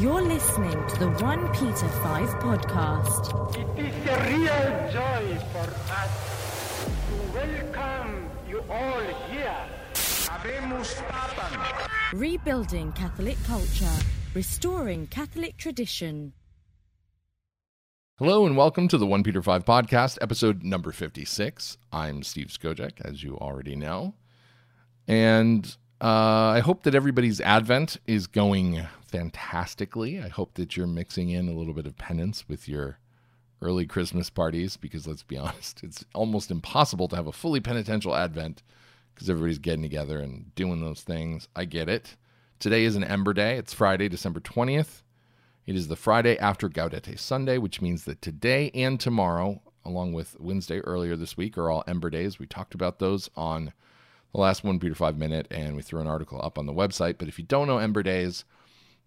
You're listening to the 1 Peter 5 podcast. It is a real joy for us to welcome you all here. Habemus Rebuilding Catholic culture, restoring Catholic tradition. Hello and welcome to the 1 Peter 5 podcast, episode number 56. I'm Steve Skojec, as you already know. And uh, I hope that everybody's Advent is going fantastically. I hope that you're mixing in a little bit of penance with your early Christmas parties because let's be honest, it's almost impossible to have a fully penitential Advent because everybody's getting together and doing those things. I get it. Today is an Ember Day. It's Friday, December 20th. It is the Friday after Gaudete Sunday, which means that today and tomorrow, along with Wednesday earlier this week, are all Ember Days. We talked about those on the last one Peter 5 minute, and we threw an article up on the website. But if you don't know Ember Days,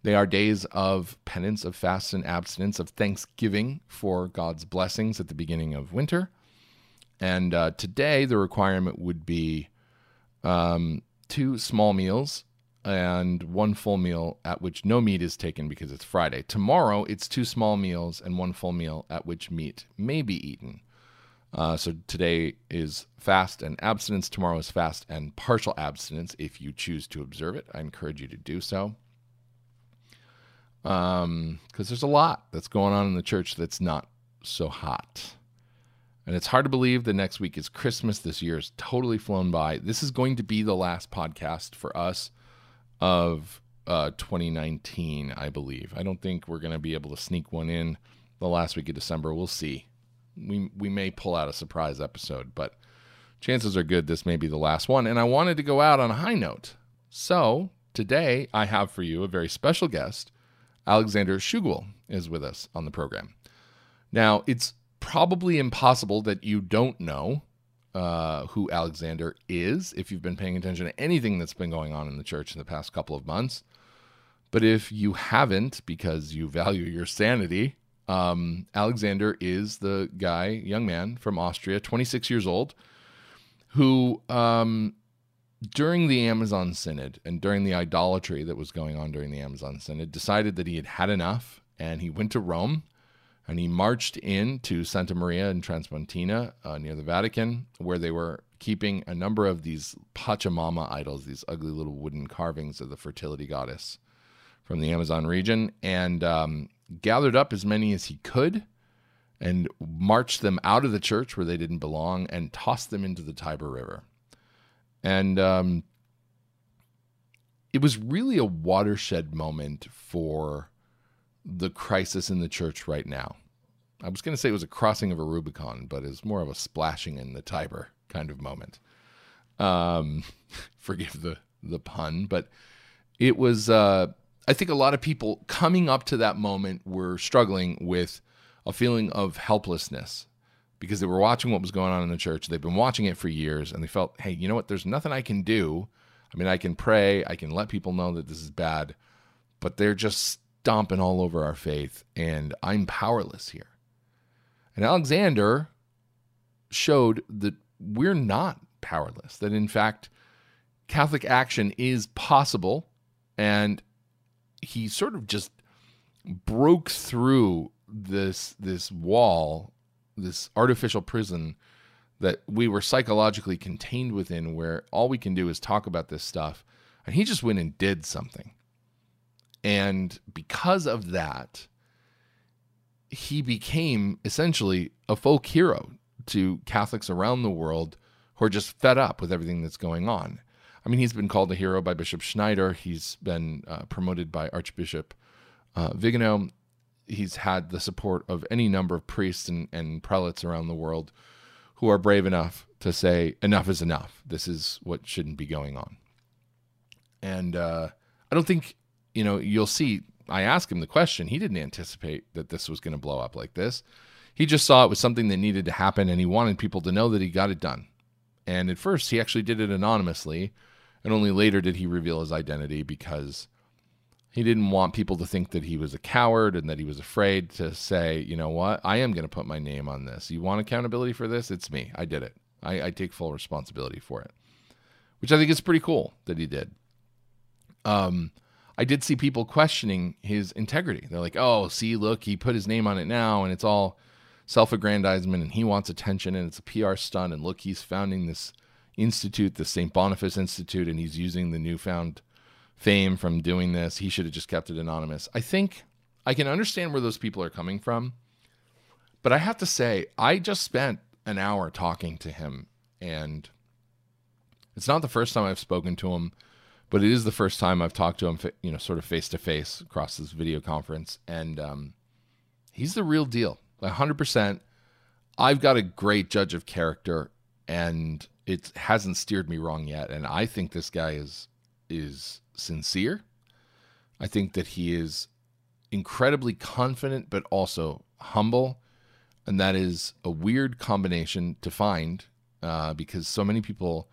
they are days of penance, of fast and abstinence, of thanksgiving for God's blessings at the beginning of winter. And uh, today, the requirement would be um, two small meals and one full meal at which no meat is taken because it's Friday. Tomorrow, it's two small meals and one full meal at which meat may be eaten. Uh, so today is fast and abstinence. Tomorrow is fast and partial abstinence if you choose to observe it. I encourage you to do so. Because um, there's a lot that's going on in the church that's not so hot. And it's hard to believe the next week is Christmas. This year is totally flown by. This is going to be the last podcast for us of uh, 2019, I believe. I don't think we're going to be able to sneak one in the last week of December. We'll see. We we may pull out a surprise episode, but chances are good this may be the last one. And I wanted to go out on a high note. So today I have for you a very special guest. Alexander Tschugguel is with us on the program. Now, it's probably impossible that you don't know uh, who Alexander is if you've been paying attention to anything that's been going on in the church in the past couple of months. But if you haven't, because you value your sanity, um, Alexander is the guy, young man from Austria, 26 years old, who um, during the Amazon Synod and during the idolatry that was going on during the Amazon Synod decided that he had had enough and he went to Rome and he marched into Santa Maria in Transpontina uh, near the Vatican, where they were keeping a number of these Pachamama idols, these ugly little wooden carvings of the fertility goddess from the Amazon region, and um, gathered up as many as he could and marched them out of the church where they didn't belong and tossed them into the Tiber River. And um, it was really a watershed moment for the crisis in the church right now. I was going to say it was a crossing of a Rubicon, but it's more of a splashing in the Tiber kind of moment. Um, forgive the the pun, but it was. Uh, I think a lot of people coming up to that moment were struggling with a feeling of helplessness because they were watching what was going on in the church. They've been watching it for years, and they felt, hey, you know what? There's nothing I can do. I mean, I can pray, I can let people know that this is bad, but they're just stomping all over our faith, and I'm powerless here. And Alexander showed that we're not powerless, that in fact, Catholic action is possible. And he sort of just broke through this this wall, this artificial prison that we were psychologically contained within where all we can do is talk about this stuff. And he just went and did something. And because of that, he became essentially a folk hero to Catholics around the world who are just fed up with everything that's going on. I mean, he's been called a hero by Bishop Schneider. He's been uh, promoted by Archbishop uh, Vigano. He's had the support of any number of priests and, and prelates around the world who are brave enough to say, enough is enough. This is what shouldn't be going on. And uh, I don't think, you know, you'll see. I asked him the question. He didn't anticipate that this was going to blow up like this. He just saw it was something that needed to happen and he wanted people to know that he got it done. And at first, he actually did it anonymously. And only later did he reveal his identity because he didn't want people to think that he was a coward and that he was afraid to say, you know what, I am going to put my name on this. You want accountability for this? It's me. I did it. I, I take full responsibility for it, which I think is pretty cool that he did. Um, I did see people questioning his integrity. They're like, "Oh, see, look, he put his name on it now, and it's all self-aggrandizement, and he wants attention, and it's a PR stunt, and look, he's founding this institute, the St. Boniface Institute, and he's using the newfound fame from doing this. He should have just kept it anonymous." I think I can understand where those people are coming from, but I have to say, I just spent an hour talking to him, and it's not the first time I've spoken to him, but it is the first time I've talked to him, you know, sort of face to face across this video conference, and um, he's the real deal, hundred percent. I've got a great judge of character, and it hasn't steered me wrong yet. And I think this guy is is sincere. I think that he is incredibly confident, but also humble. And that is a weird combination to find uh, because so many people,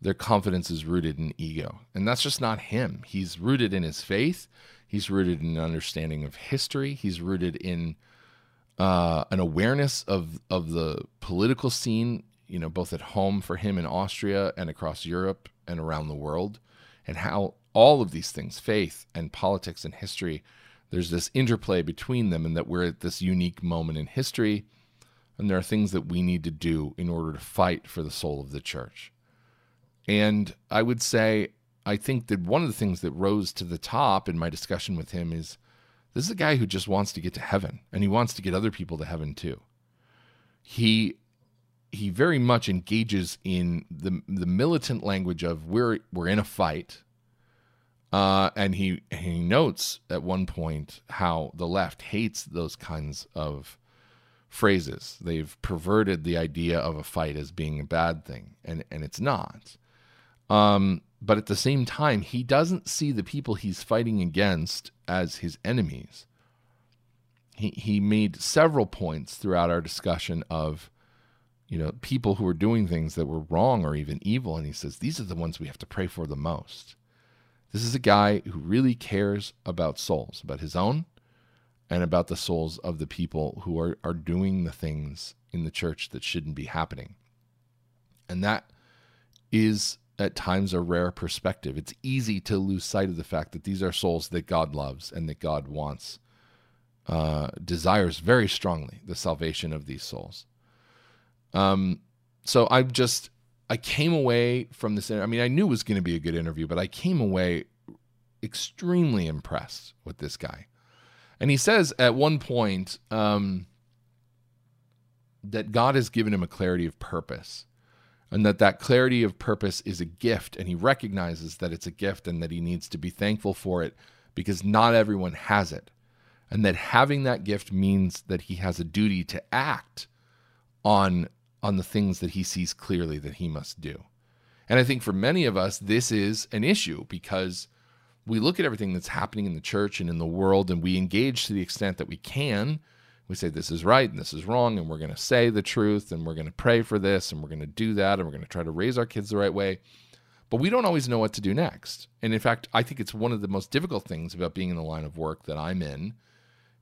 their confidence is rooted in ego. And that's just not him. He's rooted in his faith, he's rooted in an understanding of history, he's rooted in uh, an awareness of, of the political scene, you know, both at home for him in Austria and across Europe and around the world, and how all of these things, faith and politics and history, there's this interplay between them and that we're at this unique moment in history and there are things that we need to do in order to fight for the soul of the church. And I would say I think that one of the things that rose to the top in my discussion with him is this is a guy who just wants to get to heaven and he wants to get other people to heaven too. He he very much engages in the the militant language of we're we're in a fight uh, and he he notes at one point how the left hates those kinds of phrases. They've perverted the idea of a fight as being a bad thing, and and it's not. Um, but at the same time, he doesn't see the people he's fighting against as his enemies. He he made several points throughout our discussion of you know people who were doing things that were wrong or even evil, and he says these are the ones we have to pray for the most this is a guy who really cares about souls, about his own and about the souls of the people who are, are doing the things in the church that shouldn't be happening. And that is at times a rare perspective. It's easy to lose sight of the fact that these are souls that God loves and that God wants, uh, desires very strongly the salvation of these souls. Um, so I'm just I came away from this. I mean, I knew it was going to be a good interview, but I came away extremely impressed with this guy. And he says at one point um, that God has given him a clarity of purpose, and that that clarity of purpose is a gift, and he recognizes that it's a gift and that he needs to be thankful for it because not everyone has it, and that having that gift means that he has a duty to act on on the things that he sees clearly that he must do. And I think for many of us, this is an issue because we look at everything that's happening in the church and in the world and we engage to the extent that we can. We say this is right and this is wrong, and we're going to say the truth and we're going to pray for this and we're going to do that and we're going to try to raise our kids the right way. But we don't always know what to do next. And in fact, I think it's one of the most difficult things about being in the line of work that I'm in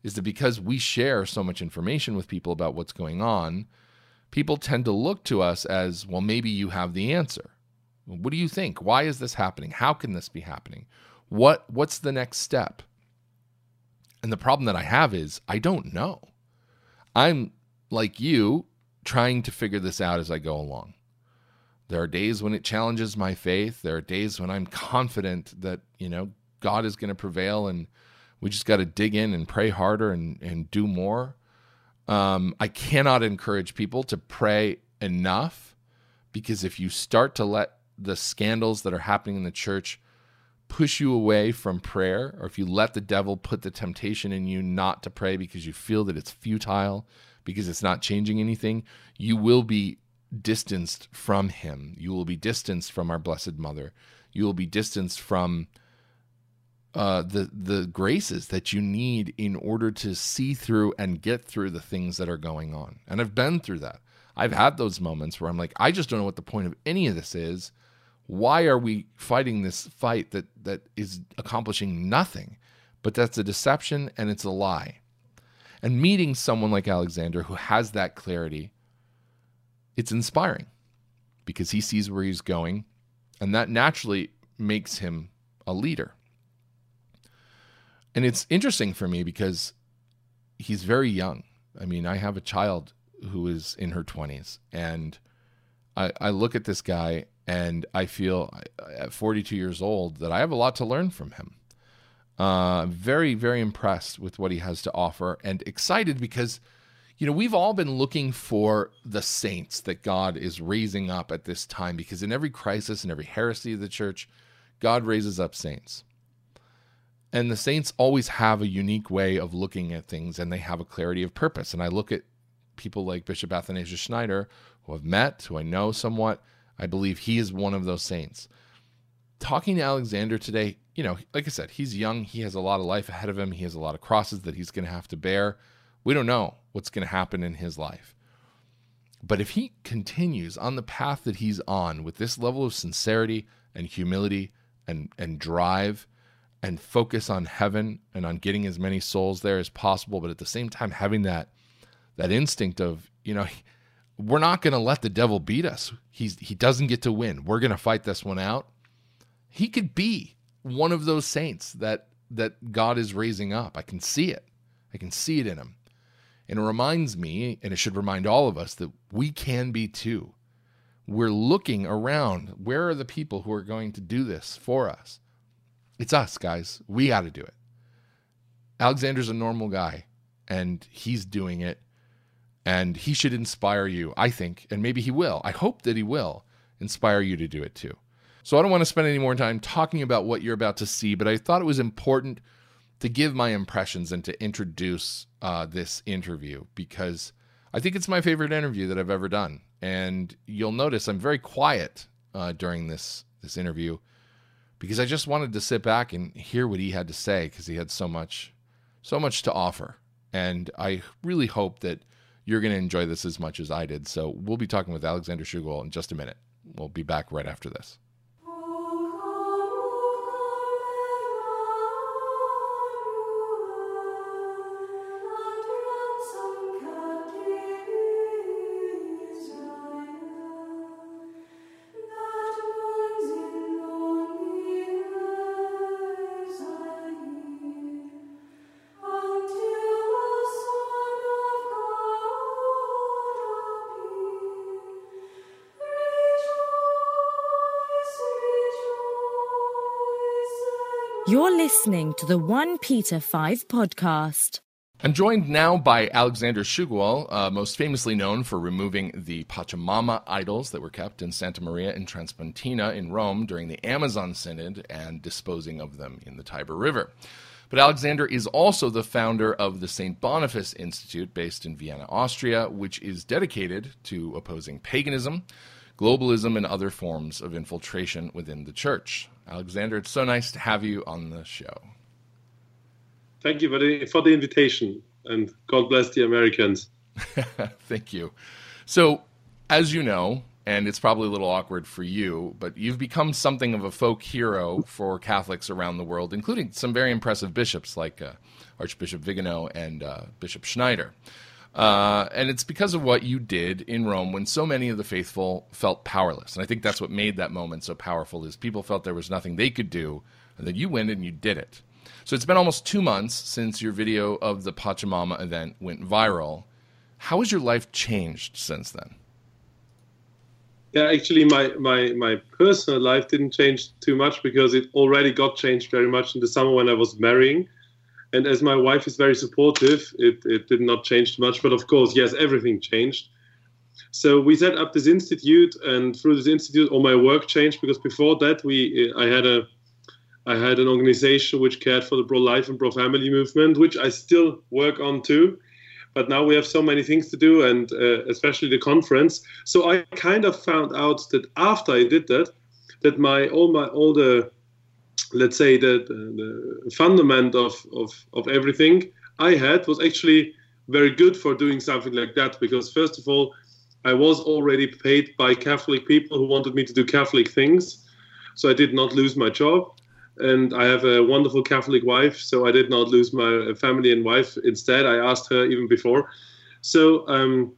is that because we share so much information with people about what's going on, people tend to look to us as, well, maybe you have the answer. What do you think? Why is this happening? How can this be happening? What what's the next step? And the problem that I have is I don't know. I'm like you trying to figure this out as I go along. There are days when it challenges my faith. There are days when I'm confident that, you know, God is going to prevail and we just got to dig in and pray harder and, and do more. Um, I cannot encourage people to pray enough because if you start to let the scandals that are happening in the church push you away from prayer, or if you let the devil put the temptation in you not to pray because you feel that it's futile, because it's not changing anything, you will be distanced from him. You will be distanced from our Blessed Mother. You will be distanced from uh, the the graces that you need in order to see through and get through the things that are going on. And I've been through that. I've had those moments where I'm like, I just don't know what the point of any of this is. Why are we fighting this fight that that is accomplishing nothing? But that's a deception and it's a lie. And meeting someone like Alexander who has that clarity, it's inspiring because he sees where he's going, and that naturally makes him a leader. And it's interesting for me because he's very young. I mean, I have a child who is in her 20s, and I, I look at this guy and I feel at 42 years old that I have a lot to learn from him. Uh, very, very impressed with what he has to offer and excited because, you know, we've all been looking for the saints that God is raising up at this time because in every crisis and every heresy of the church, God raises up saints. And the saints always have a unique way of looking at things and they have a clarity of purpose. And I look at people like Bishop Athanasius Schneider, who I've met, who I know somewhat. I believe he is one of those saints. Talking to Alexander today, you know, like I said, he's young. He has a lot of life ahead of him. He has a lot of crosses that he's going to have to bear. We don't know what's going to happen in his life. But if he continues on the path that he's on with this level of sincerity and humility and, and drive and focus on heaven and on getting as many souls there as possible, but at the same time having that that instinct of, you know, we're not going to let the devil beat us. He's he doesn't get to win. We're going to fight this one out. He could be one of those saints that that God is raising up. I can see it. I can see it in him. And it reminds me, and it should remind all of us, that we can be too. We're looking around. Where are the people who are going to do this for us? It's us, guys. We got to do it. Alexander's a normal guy, and he's doing it. And he should inspire you, I think, and maybe he will. I hope that he will inspire you to do it too. So I don't want to spend any more time talking about what you're about to see, but I thought it was important to give my impressions and to introduce uh, this interview because I think it's my favorite interview that I've ever done. And you'll notice I'm very quiet uh, during this this interview because I just wanted to sit back and hear what he had to say because he had so much so much to offer. And I really hope that you're going to enjoy this as much as I did. So we'll be talking with Alexander Tschugguel in just a minute. We'll be back right after this. You're listening to the 1 Peter 5 podcast. I'm joined now by Alexander Tschugguel, uh, most famously known for removing the Pachamama idols that were kept in Santa Maria in Transpontina in Rome during the Amazon Synod and disposing of them in the Tiber River. But Alexander is also the founder of the St. Boniface Institute based in Vienna, Austria, which is dedicated to opposing paganism, globalism, and other forms of infiltration within the church. Alexander, it's so nice to have you on the show. Thank you for the, for the invitation, and God bless the Americans. Thank you. So, as you know, and it's probably a little awkward for you, but you've become something of a folk hero for Catholics around the world, including some very impressive bishops like uh, Archbishop Vigano and uh, Bishop Schneider. Uh, and it's because of what you did in Rome when so many of the faithful felt powerless. And I think that's what made that moment so powerful is people felt there was nothing they could do, and then you went and you did it. So it's been almost two months since your video of the Pachamama event went viral. How has your life changed since then? Yeah, actually, my, my, my personal life didn't change too much because it already got changed very much in the summer when I was marrying and as my wife is very supportive, it, it did not change much. But of course, yes, everything changed. So we set up this institute, and through this institute, all my work changed because before that, we I had a I had an organization which cared for the pro-life and pro-family movement, which I still work on too. But now we have so many things to do, and uh, especially the conference. So I kind of found out that after I did that, that my all my all the let's say the, the, the fundament of, of, of everything I had was actually very good for doing something like that because first of all I was already paid by Catholic people who wanted me to do Catholic things so I did not lose my job. And I have a wonderful Catholic wife so I did not lose my family and wife. Instead I asked her even before. So um,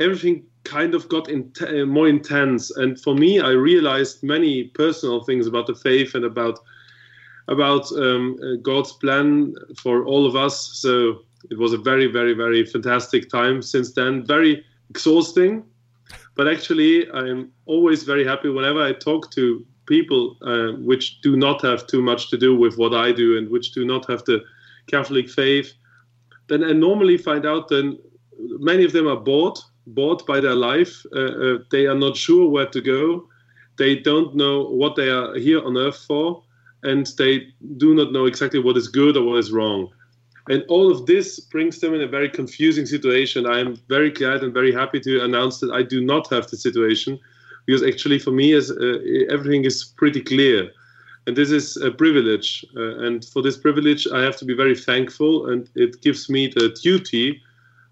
everything kind of got in, more intense. And for me I realized many personal things about the faith and about about um, uh, God's plan for all of us. So it was a very, very, very fantastic time since then. Very exhausting, but actually, I'm always very happy whenever I talk to people uh, which do not have too much to do with what I do and which do not have the Catholic faith. Then I normally find out that many of them are bored, bored by their life. Uh, uh, they are not sure where to go. They don't know what they are here on earth for, and they do not know exactly what is good or what is wrong. And all of this brings them in a very confusing situation. I am very glad and very happy to announce that I do not have the situation, because actually for me, is uh, everything is pretty clear, and this is a privilege. Uh, and for this privilege, I have to be very thankful, and it gives me the duty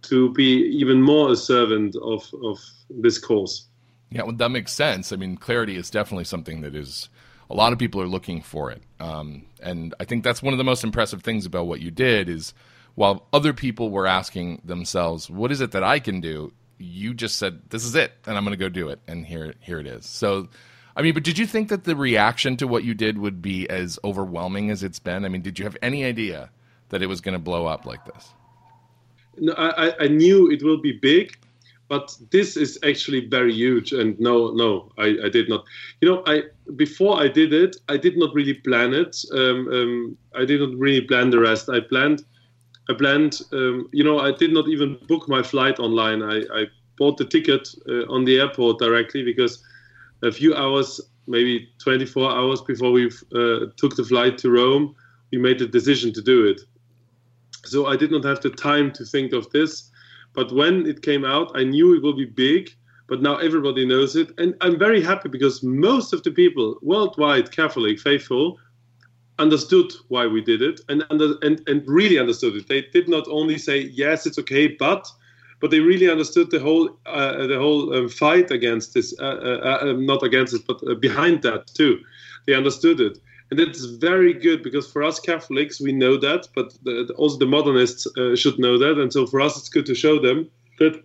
to be even more a servant of of this cause. Yeah, well, that makes sense. I mean, clarity is definitely something that is a lot of people are looking for it, um, and I think that's one of the most impressive things about what you did is while other people were asking themselves, "What is it that I can do?" You just said, "This is it, and I'm going to go do it," and here here it is. So. I mean, but did you think that the reaction to what you did would be as overwhelming as it's been? I mean, did you have any idea that it was going to blow up like this? No, I, I knew it will be big, but this is actually very huge and no no I, I did not. You know i before i did it i did not really plan it. Um, um, i did not really plan the rest. I planned i planned um, you know i did not even book my flight online. I, I bought the ticket uh, on the airport directly because a few hours maybe 24 hours before we uh, took the flight to rome we made the decision to do it. So i did not have the time to think of this but when it came out, I knew it will be big, but now everybody knows it. And I'm very happy because most of the people worldwide, Catholic, faithful, understood why we did it and, under, and, and really understood it. They did not only say, yes, it's okay, but but they really understood the whole uh, the whole um, fight against this, uh, uh, uh not against it, but uh, behind that too. They understood it, and it's very good because for us Catholics we know that, but the, also the modernists uh, should know that, and so for us it's good to show them that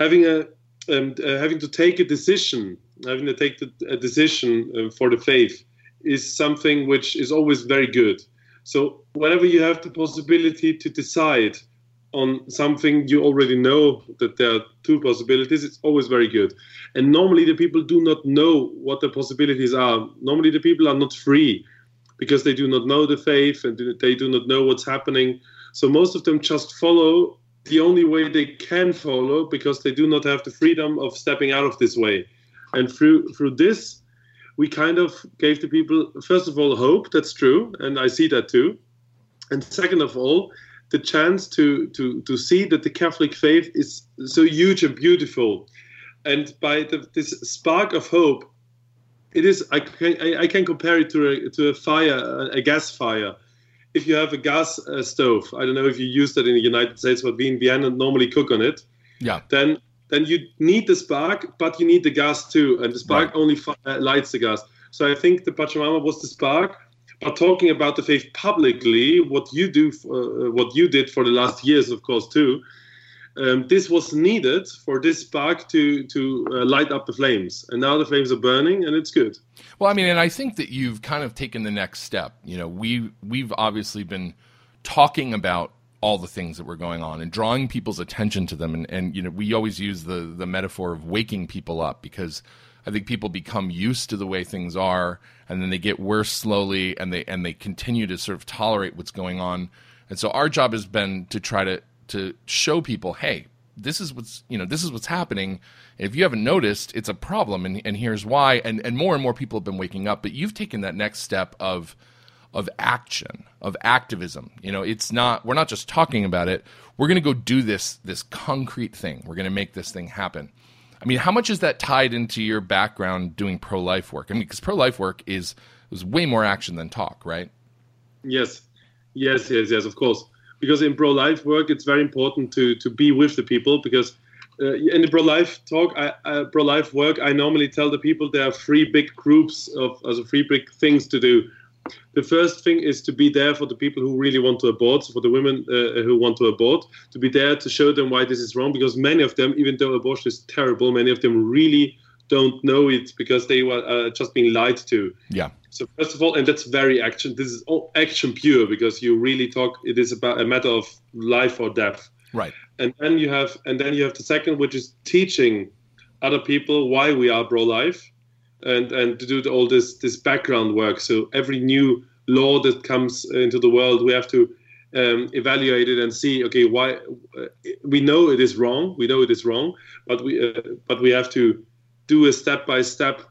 having a um, uh, having to take a decision, having to take the, a decision uh, for the faith is something which is always very good. So whenever you have the possibility to decide on something you already know that there are two possibilities, it's always very good. And normally the people do not know what the possibilities are. Normally the people are not free because they do not know the faith and they do not know what's happening. So most of them just follow the only way they can follow because they do not have the freedom of stepping out of this way. And through through this, we kind of gave the people first of all hope. That's true, and I see that too. And second of all, the chance to to to see that the Catholic faith is so huge and beautiful, and by the, this spark of hope, it is I can I, I can compare it to a to a fire a, gas fire. If you have a gas uh, stove, I don't know if you use that in the United States, but we in Vienna normally cook on it. Yeah. Then then you need the spark, but you need the gas too, and the spark right. only uh, lights the gas. So I think the Pachamama was the spark, but talking about the faith publicly, what you do, uh, what you did for the last years, of course, too. Um, this was needed for this spark to to uh, light up the flames, and now the flames are burning, and it's good. Well, I mean, and I think that you've kind of taken the next step. You know, we we've obviously been talking about all the things that were going on and drawing people's attention to them, and, and you know, we always use the the metaphor of waking people up because I think people become used to the way things are, and then they get worse slowly, and they and they continue to sort of tolerate what's going on. And so our job has been to try to to show people, hey, this is what's you know this is what's happening. If you haven't noticed, it's a problem, and, and here's why. And and more and more people have been waking up. But you've taken that next step of of action, of activism. You know, it's not we're not just talking about it. We're going to go do this this concrete thing. We're going to make this thing happen. I mean, how much is that tied into your background doing pro life work? I mean, because pro life work is is way more action than talk, right? Yes, yes, yes, yes. Of course, because in pro life work, it's very important to to be with the people because. Uh, in the pro life talk, I, uh, pro life work, I normally tell the people there are three big groups of, as three big things to do the first thing is to be there for the people who really want to abort, for the women uh, who want to abort, to be there to show them why this is wrong, because many of them, even though abortion is terrible, many of them really don't know it because they were uh, just being lied to. Yeah. So first of all, and that's very action. This is all action pure because you really talk. It is about a matter of life or death. Right. And then you have, and then you have the second, which is teaching other people why we are pro-life, and and to do all this this background work. So every new law that comes into the world, we have to um, evaluate it and see. Okay, why uh, we know it is wrong. We know it is wrong, but we uh, but we have to do a step by step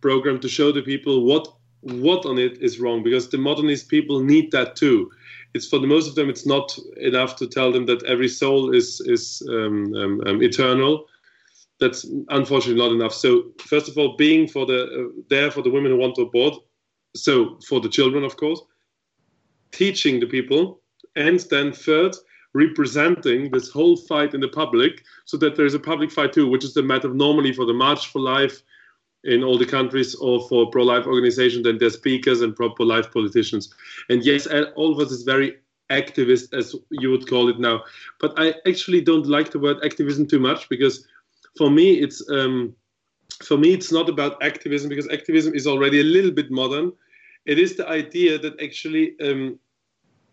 program to show the people what what on it is wrong because the modernist people need that too it's for the most of them it's not enough to tell them that every soul is is um, um, um, eternal that's unfortunately not enough so first of all being for the uh, there for the women who want to abort so for the children of course teaching the people and then third representing this whole fight in the public so that there is a public fight too which is the matter normally for the march for life in all the countries or for pro-life organizations and their speakers and pro-life politicians. And yes, all of us is very activist, as you would call it now. But I actually don't like the word activism too much because for me it's um, for me it's not about activism because activism is already a little bit modern. It is the idea that actually um,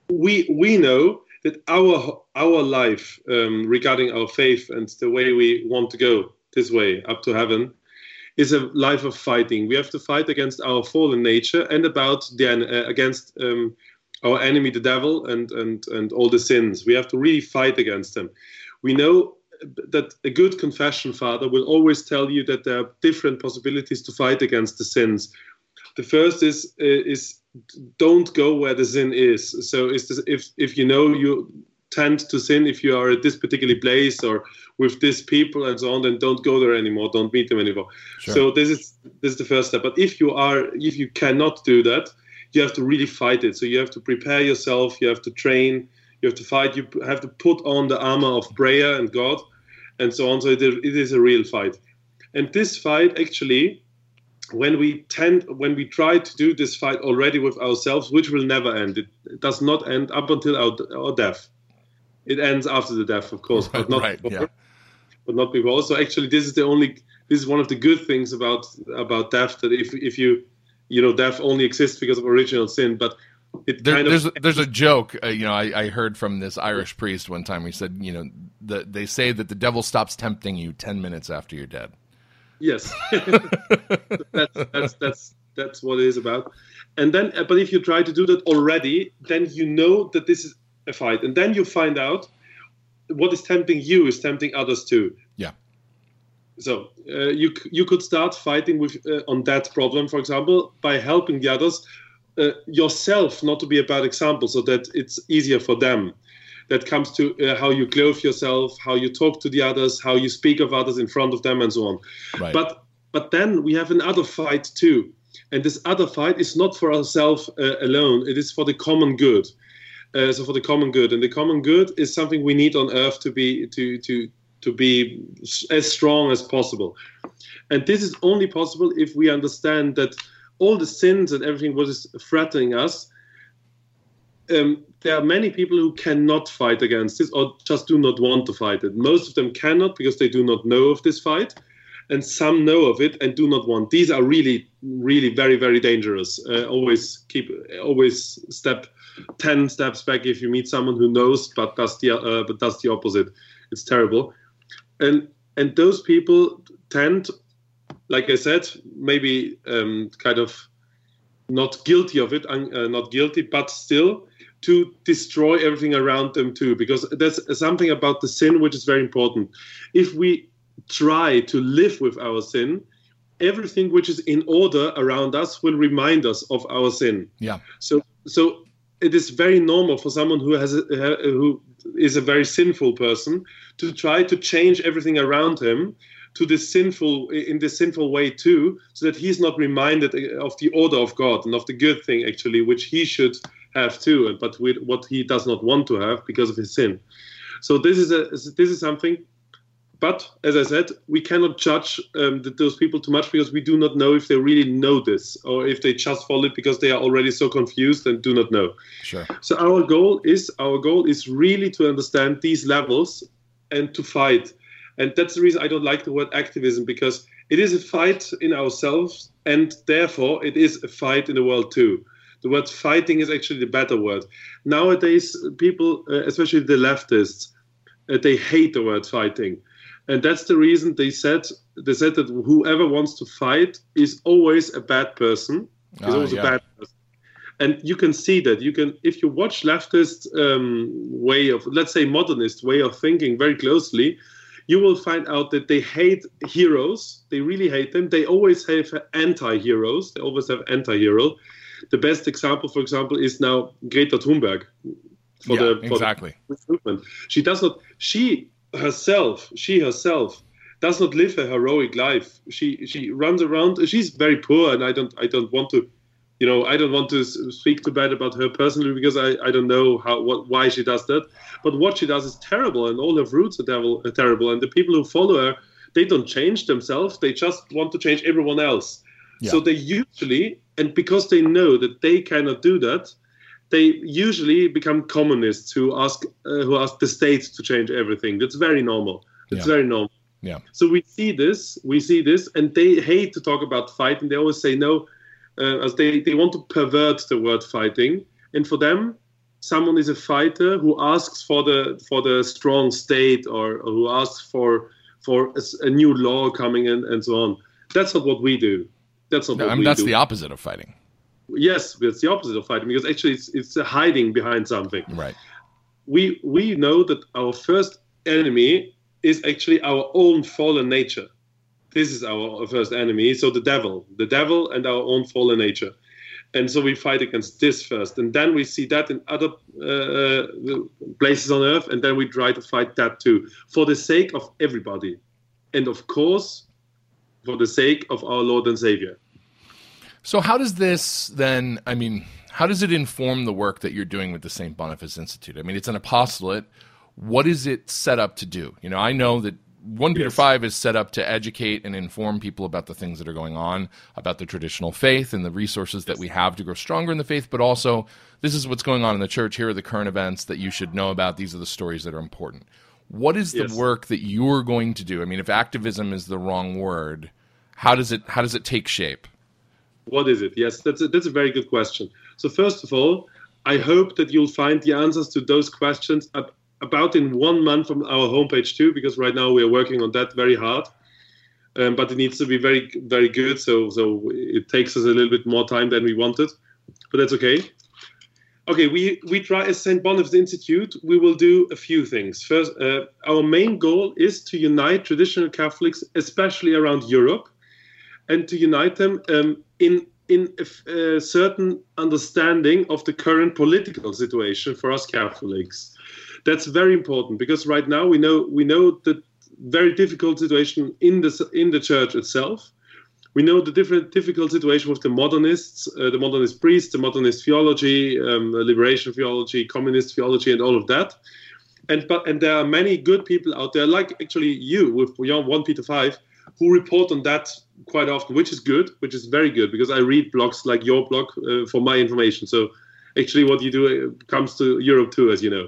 we we know that our our life um, regarding our faith and the way we want to go this way up to heaven is a life of fighting. We have to fight against our fallen nature and about the uh, against um, our enemy, the devil, and and and all the sins. We have to really fight against them. We know that a good confession father will always tell you that there are different possibilities to fight against the sins. The first is uh, is don't go where the sin is. So is this, if if you know you tend to sin if you are at this particular place or with these people and so on then don't go there anymore don't meet them anymore sure. so this is this is the first step but if you are if you cannot do that you have to really fight it so you have to prepare yourself you have to train you have to fight you have to put on the armor of prayer and god and so on so it, it is a real fight and this fight actually when we tend when we try to do this fight already with ourselves which will never end it, it does not end up until our, our death it ends after the death, of course, but not right, before. Yeah. But not before. So actually, this is the only. This is one of the good things about about death that if if you, you know, death only exists because of original sin, but there, kind there's of a, there's a joke uh, you know I, I, heard from this irish priest one time. He said you know the, they say that the devil stops tempting you 10 minutes after you're dead. Yes. That's that's that's that's what it is about. And then but if you try to do that already then you know that this is a fight, and then you find out what is tempting you is tempting others too. Yeah. So uh, you you could start fighting with uh, on that problem, for example, by helping the others uh, yourself not to be a bad example, so that it's easier for them. That comes to uh, how you clothe yourself, how you talk to the others, how you speak of others in front of them, and so on. Right. But but then we have another fight too, and this other fight is not for ourselves uh, alone; it is for the common good uh, so for the common good and the common good is something we need on earth to be to to to be as strong as possible and this is only possible if we understand that all the sins and everything what is threatening us um, there are many people who cannot fight against this or just do not want to fight it. Most of them cannot because they do not know of this fight and some know of it and do not want. These are really really very very dangerous. Uh, always keep always step 10 steps back if you meet someone who knows but does the uh, but does the opposite. It's terrible. And and those people tend like i said maybe um, kind of not guilty of it uh, not guilty but still to destroy everything around them too because there's something about the sin which is very important. If we try to live with our sin everything which is in order around us will remind us of our sin. Yeah. So so it is very normal for someone who has a, who is a very sinful person to try to change everything around him to the sinful in the sinful way too so that he's not reminded of the order of god and of the good thing actually which he should have too but with what he does not want to have because of his sin so this is a this is something but as I said, we cannot judge um, those people too much because we do not know if they really know this or if they just follow it because they are already so confused and do not know. Sure. So our goal is our goal is really to understand these levels and to fight. And that's the reason I don't like the word activism because it is a fight in ourselves, and therefore it is a fight in the world too. The word fighting is actually the better word. Nowadays, people, uh, especially the leftists, uh, they hate the word fighting, and that's the reason they said they said that whoever wants to fight is always a bad person. Is Ah, always yeah. a bad person. And you can see that you can if you watch leftist um, way of let's say modernist way of thinking very closely, you will find out that they hate heroes. They really hate them. They always have anti-heroes. They always have anti-hero. The best example, for example, is now Greta Thunberg. For yeah, the, for the exactly. movement. She does not. She herself. She herself does not live a heroic life. She she runs around. She's very poor, and I don't I don't want to, you know, I don't want to speak too bad about her personally because I, I don't know how what why she does that. But what she does is terrible, and all her roots are, devil, are terrible. And the people who follow her, they don't change themselves. They just want to change everyone else. So they usually, and because they know that they cannot do that, they usually become communists who ask uh, who ask the state to change everything. That's very normal. It's Yeah. very normal. Yeah. So we see this, we see this, and they hate to talk about fighting. They always say no, uh, as they they want to pervert the word fighting. And for them, someone is a fighter who asks for the for the strong state or, or who asks for for a, a new law coming in and so on. That's not what we do. That's not No, what I mean, that's do. the opposite of fighting. yes, it's the opposite of fighting because actually it's it's hiding behind something Right. we we know that our first enemy is actually our own fallen nature. This is our first enemy. So the devil, the devil, and our own fallen nature, and so we fight against this first, and then we see that in other uh, places on earth, and then we try to fight that too, for the sake of everybody, and of course, for the sake of our Lord and Savior. So, how does this then? I mean, how does it inform the work that you're doing with the St. Boniface Institute? I mean, it's an apostolate. What is it set up to do? You know, I know that 1 Peter Yes. 5 is set up to educate and inform people about the things that are going on, about the traditional faith and the resources that we have to grow stronger in the faith, but also this is what's going on in the church. Here are the current events that you should know about. These are the stories that are important. What is the Yes. work that you're going to do? I mean, if activism is the wrong word, how does it how does it take shape? What is it? Yes, that's a, that's a very good question. So first of all, I hope that you'll find the answers to those questions about in one month from our homepage too, because right now we are working on that very hard. Um, but it needs to be very very good. So so it takes us a little bit more time than we wanted, but that's okay. Okay, we we try as St. Boniface Institute. We will do a few things. First, uh, our main goal is to unite traditional Catholics, especially around Europe and to unite them um, in in a, a certain understanding of the current political situation for us Catholics. That's very important because right now we know we know the very difficult situation in the in the church itself. We know the different difficult situation with the modernists, uh, the modernist priests, the modernist theology, um, liberation theology, communist theology, and all of that. And but and there are many good people out there, like actually you with Beyond One Peter Five, who report on that quite often, which is good, which is very good because I read blogs like your blog uh, for my information. So actually, what you do uh, comes to Europe too, as you know.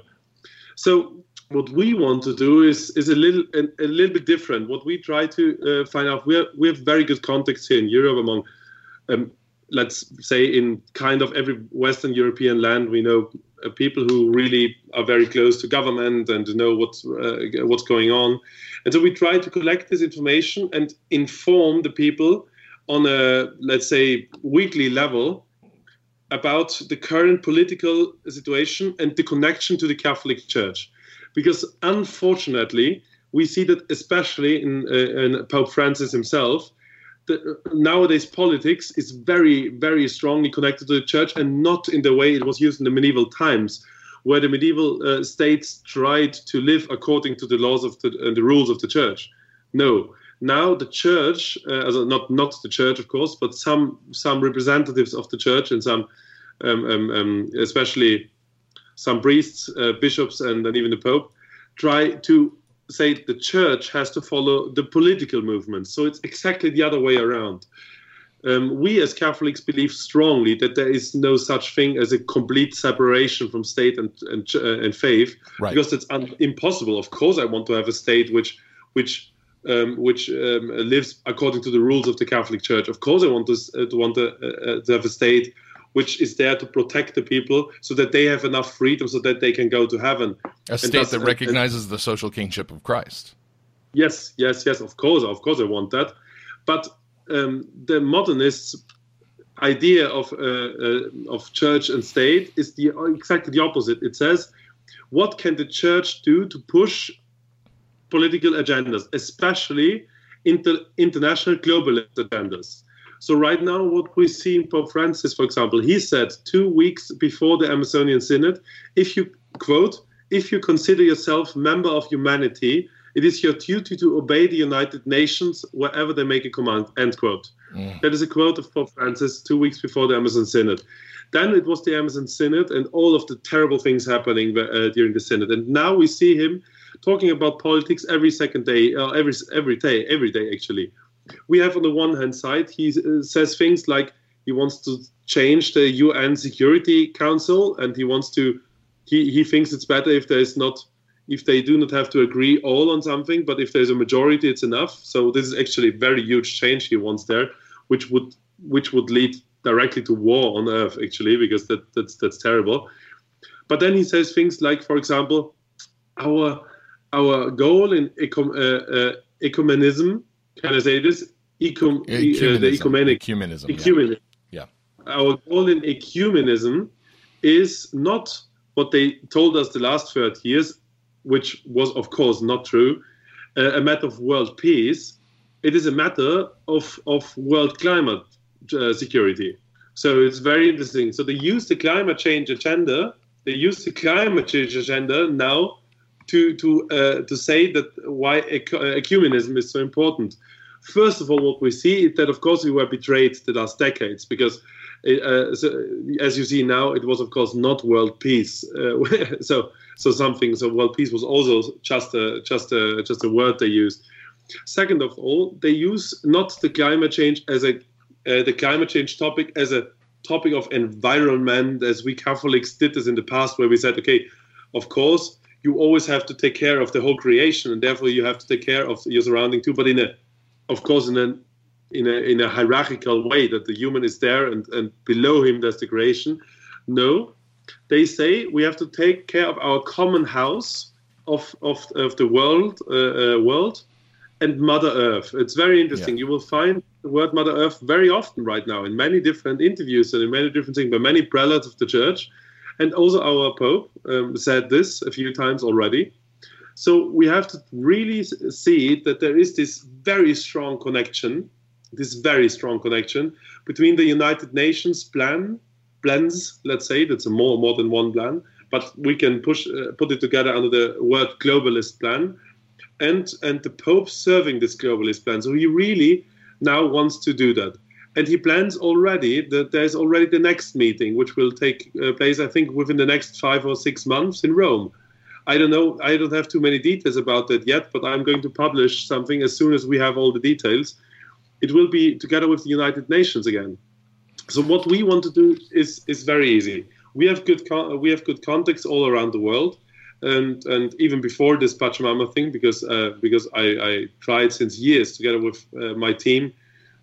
So what we want to do is is a little a, a little bit different. What we try to uh, find out, we have, we have very good contacts here in Europe among, um, let's say, in kind of every Western European land. We know uh, people who really are very close to government and know what's uh, what's going on, and so we try to collect this information and inform the people on a let's say weekly level about the current political situation and the connection to the Catholic Church. Because unfortunately, we see that especially in, uh, in Pope Francis himself, uh, nowadays politics is very, very strongly connected to the church and not in the way it was used in the medieval times, where the medieval uh, states tried to live according to the laws of the, uh, the rules of the church. No, now the church, uh, not not the church, of course, but some some representatives of the church and some, um, um, um, especially some priests, uh, bishops, and, and even the pope, try to say the church has to follow the political movement. So it's exactly the other way around. Um, we as Catholics believe strongly that there is no such thing as a complete separation from state and and, uh, and faith, Right. because it's un- impossible. Of course, I want to have a state which which um, which um, lives according to the rules of the Catholic Church. Of course, I want to, uh, to want to, uh, to have a state which is there to protect the people so that they have enough freedom so that they can go to heaven. A state that recognizes and, the social kingship of Christ. Yes, yes, yes. Of course, of course, I want that. But um, the modernists' idea of uh, uh, of church and state is the exactly the opposite. It says, what can the church do to push political agendas, especially inter- international globalist agendas? So right now, what we see in Pope Francis, for example, he said two weeks before the Amazonian Synod, if you quote, if you consider yourself member of humanity, it is your duty to obey the United Nations wherever they make a command. End quote. Mm. That is a quote of Pope Francis two weeks before the Amazon Synod. Then it was the Amazon Synod and all of the terrible things happening uh, during the Synod. And now we see him talking about politics every second day, uh, every every day, every day actually. We have on the one hand side, he uh, says things like he wants to change the UN Security Council and he wants to. He, he thinks it's better if there is not if they do not have to agree all on something, but if there's a majority, it's enough. So this is actually a very huge change he wants there, which would which would lead directly to war on Earth, actually, because that that's that's terrible. But then he says things like, for example, our our goal in ecum, uh, uh, ecumenism. Can I say this? Ecum, uh, the ecumenic ecumenism. ecumenism. Yeah. yeah. Our goal in ecumenism is not what they told us the last 30 years which was, of course, not true, uh, a matter of world peace. It is a matter of, of world climate uh, security. So it's very interesting. So they use the climate change agenda. They use the climate change agenda now to to uh, to say that why ecumenism is so important. First of all, what we see is that of course we were betrayed the last decades because uh, so, as you see now, it was of course not world peace. Uh, so so something. So world peace was also just a just a just a word they used. Second of all, they use not the climate change as a uh, the climate change topic as a topic of environment, as we Catholics did this in the past, where we said, okay, of course you always have to take care of the whole creation, and therefore you have to take care of your surrounding too, but in a of course in a in a in a hierarchical way that the human is there and, and below him there's the creation. No, they say we have to take care of our common house of of, of the world uh, uh, world and Mother Earth. It's very interesting. Yeah. You will find the word Mother Earth very often right now in many different interviews and in many different things by many prelates of the church. And also our Pope um, said this a few times already. So we have to really see that there is this very strong connection this very strong connection between the United Nations plan plans. Let's say that's a more more than one plan, but we can push uh, put it together under the word globalist plan, and and the Pope serving this globalist plan. So he really now wants to do that. And he plans already that there's already the next meeting, which will take uh, place, I think, within the next five or six months in Rome. I don't know. I don't have too many details about that yet, but I'm going to publish something as soon as we have all the details it will be together with the United Nations again. So what we want to do is is very easy. We have good con- we have good contacts all around the world, and and even before this Pachamama thing, because uh, because I, I tried since years together with uh, my team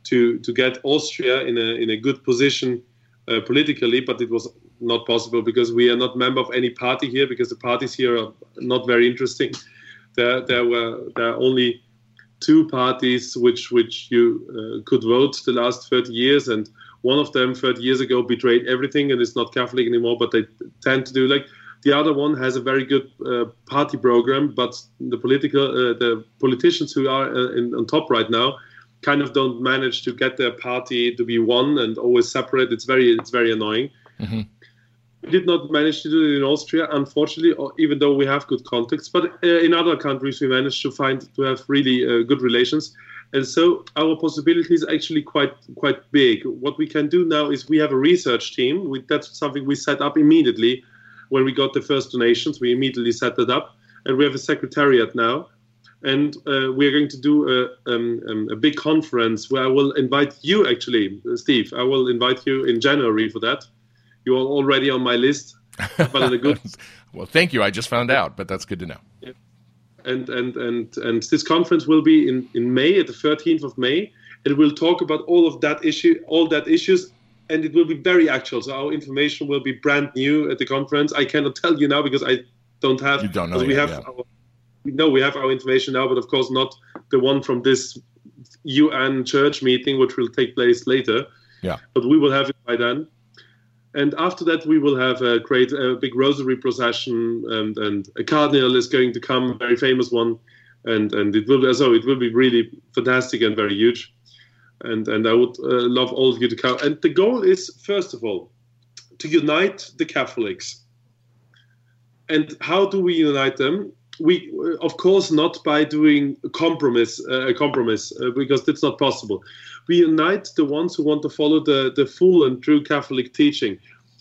to to get Austria in a in a good position uh, politically, but it was not possible because we are not member of any party here because the parties here are not very interesting. There there were there are only two parties which which you uh, could vote the last 30 years, and one of them 30 years ago betrayed everything and is not Catholic anymore. But they tend to do like the other one has a very good uh, party program, but the political uh, the politicians who are uh, in, on top right now kind of don't manage to get their party to be one and always separate. It's very it's very annoying. Mm-hmm. We did not manage to do it in Austria, unfortunately, or, even though we have good contacts. But uh, in other countries, we managed to find to have really uh, good relations, and so our possibilities actually quite quite big. What we can do now is we have a research team. We, that's something we set up immediately when we got the first donations. We immediately set that up, and we have a secretariat now and uh, we're going to do a, um, um, a, big conference where I will invite you, actually, Steve. I will invite you in January for that you are already on my list. But in a good. well, thank you. I just found out, but that's good to know. Yeah. and and and and this conference will be in in May at the 13th of May. It will talk about all of that issue, all that issues, and it will be very actual. So our information will be brand new at the conference. I cannot tell you now because I don't have. You don't know because we have. yeah. Our, know we have our information now, but of course not the one from this UN church meeting, which will take place later. Yeah. But we will have it by then. And after that, we will have a great, a big rosary procession, and, and a cardinal is going to come, a very famous one, and and it will be so it will be really fantastic and very huge, and and I would uh, love all of you to come. And the goal is first of all to unite the Catholics. And how do we unite them? We, of course, not by doing a compromise, uh, a compromise, uh, because that's not possible. We unite the ones who want to follow the, the full and true Catholic teaching.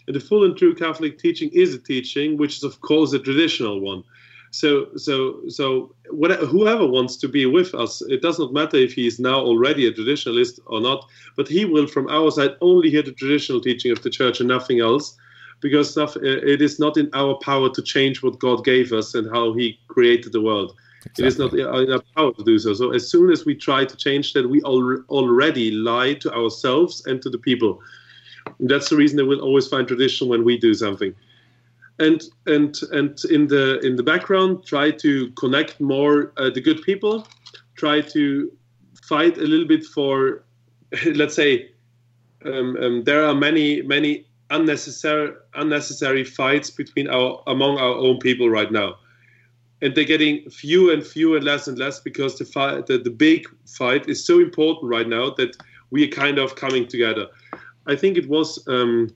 And the full and true Catholic teaching is a teaching which is, of course, a traditional one. So, so, so, whatever, whoever wants to be with us, it does not matter if he is now already a traditionalist or not, but he will, from our side, only hear the traditional teaching of the church and nothing else because stuff, it is not in our power to change what God gave us and how He created the world. It is not in our power to do so. So as soon as we try to change that, we al- already lie to ourselves and to the people. And that's the reason they will always find tradition when we do something. And and and in the in the background, try to connect more uh, the good people. Try to fight a little bit for, let's say, um, um, there are many many unnecessary unnecessary fights between our among our own people right now and they're getting fewer and fewer and less and less because the fight the, the big fight is so important right now that we are kind of coming together i think it was um,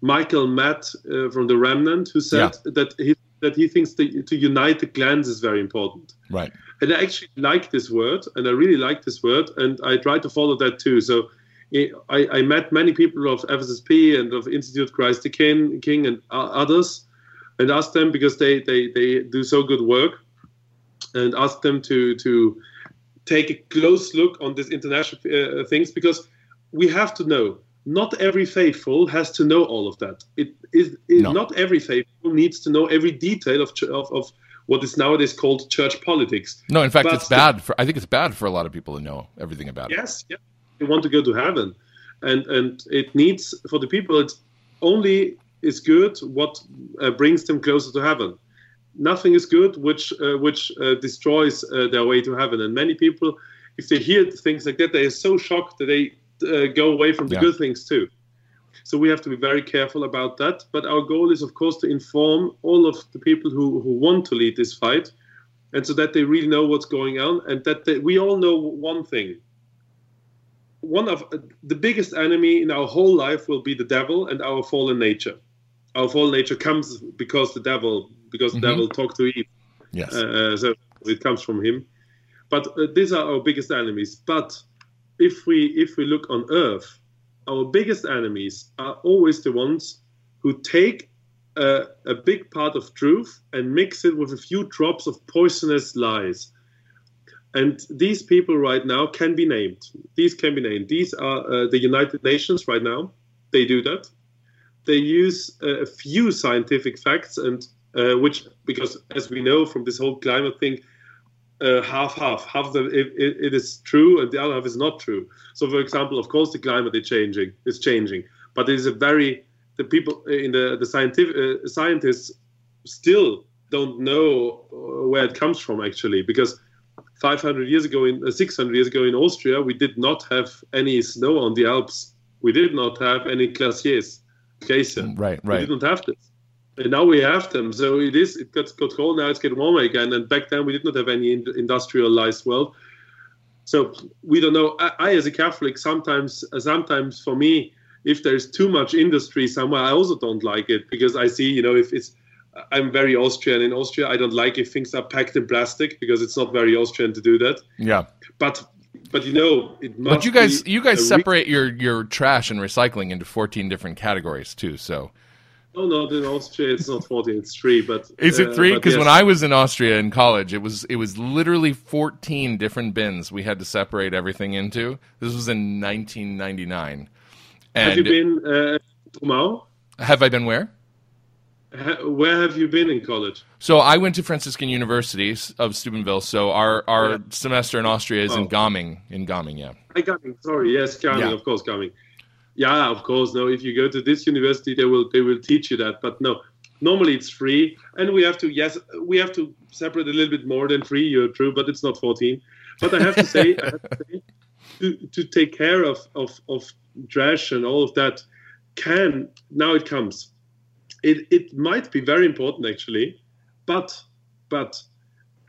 michael matt uh, from the remnant who said that he that he thinks that to unite the clans is very important Right. and I actually like this word, and I really like this word, and I try to follow that too. So I, I met many people of FSSP and of Institute Christ the King, King and others, and asked them because they, they, they do so good work, and asked them to to take a close look on these international uh, things because we have to know. Not every faithful has to know all of that. It is No. not every faithful needs to know every detail of, of of what is nowadays called church politics. No, in fact, But it's bad for. I think it's bad for a lot of people to know everything about it. Yes. They want to go to heaven, and and it needs for the people. It's only is good what uh, brings them closer to heaven. Nothing is good which uh, which uh, destroys uh, their way to heaven. And many people, if they hear things like that, they are so shocked that they uh, go away from the Yeah. good things too. So we have to be very careful about that. But our goal is, of course, to inform all of the people who, who want to lead this fight, and so that they really know what's going on, and that they, we all know one thing. One of the biggest enemy in our whole life will be the devil and our fallen nature. Our fallen nature comes because the devil, because Mhm. the devil talked to Eve. Yes. Uh, so it comes from him. But uh, these are our biggest enemies. But if we if we look on Earth, our biggest enemies are always the ones who take a, a big part of truth and mix it with a few drops of poisonous lies. And these people right now can be named. These can be named. These are uh, the United Nations right now. They do that. They use uh, a few scientific facts, and uh, which because as we know from this whole climate thing, uh, half half half it, it, it is true and the other half is not true so for example of course the climate is changing is changing but it is a very the people in the the scientific uh, scientists still don't know uh, where it comes from actually because 500 years ago in uh, 600 years ago in austria we did not have any snow on the alps we did not have any glaciers glacier Right. Right. We didn't have this. And now we have them. So it is, it got, got cold, now it's getting warmer again. And back then we did not have any in- industrialized world. So we don't know. I, I, as a Catholic, sometimes, sometimes for me, if there's too much industry somewhere, I also don't like it because I see, you know, if it's, I'm very Austrian. In Austria, I don't like if things are packed in plastic because it's not very Austrian to do that. Yeah. But, but you know, it must But you guys, you guys a re- separate your your trash and recycling into fourteen different categories too. So No, no, in Austria it's not 14, it's three. But is it uh, three? Because when yes. I was in Austria in college, it was it was literally fourteen different bins we had to separate everything into. This was in 1999. And have you been uh, Trumau? have I been where? Where have you been in college? So I went to Franciscan University of Steubenville. So our our Yeah. semester in Austria is in Oh. Gaming. In Gaming, yeah. I coming. Sorry, yes, coming. Yeah. Of course, coming. Yeah, of course. No, if you go to this university, they will they will teach you that. But no, normally it's free, and we have to. Yes, we have to separate a little bit more than free. You're true, but it's not 14. But I have to say, I have to, say to, to take care of, of of trash and all of that can now it comes. It it might be very important actually, but but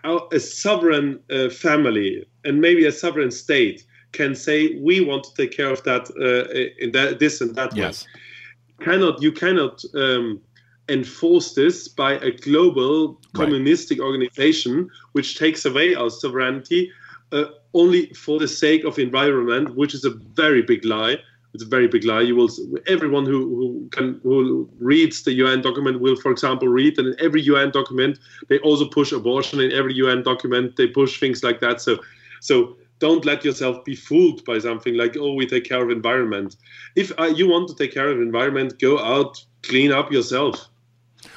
our, a sovereign uh, family and maybe a sovereign state can say we want to take care of that uh, in that this and that Yes. way. Cannot you cannot um, enforce this by a global Right. communistic organization which takes away our sovereignty uh, only for the sake of environment, which is a very big lie. It's a very big lie. You will everyone who, who can who reads the UN document will, for example, read that in every UN document they also push abortion. In every UN document they push things like that. So, so don't let yourself be fooled by something like oh we take care of environment. If uh, you want to take care of environment, go out, clean up yourself.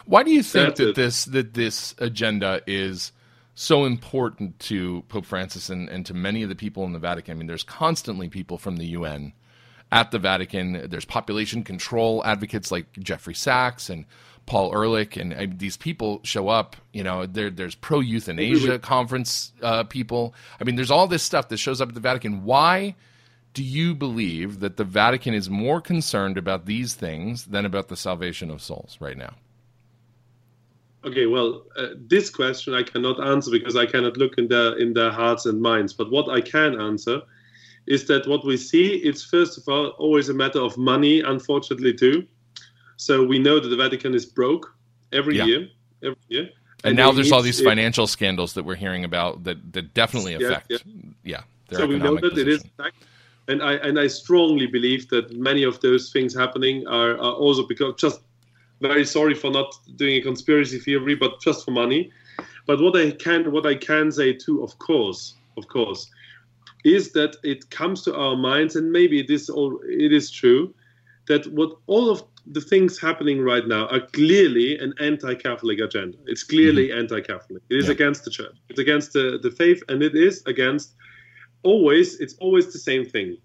Why do you think That's that it. this that this agenda is so important to Pope Francis and, and to many of the people in the Vatican? I mean, there's constantly people from the UN at the Vatican. There's population control advocates like Jeffrey Sachs and Paul Ehrlich, and uh, these people show up. You know, there, there's pro euthanasia conference uh, people. I mean, there's all this stuff that shows up at the Vatican. Why? Do you believe that the Vatican is more concerned about these things than about the salvation of souls right now? Okay, well, uh, this question I cannot answer because I cannot look in their in their hearts and minds. But what I can answer is that what we see it's first of all always a matter of money, unfortunately too. So we know that the Vatican is broke every Yeah. year, every year. And, now there's all these financial scandals that we're hearing about that, that definitely affect, yeah. yeah, their so we know that it is position. and I and I strongly believe that many of those things happening are, are also because just very sorry for not doing a conspiracy theory, but just for money. But what I can what I can say too, of course, of course, is that it comes to our minds, and maybe it is all it is true, that what all of the things happening right now are clearly an anti-Catholic agenda. It's clearly anti-Catholic. It is Yeah. against the church. It's against the, the faith, and it is against always. It's always the same thing.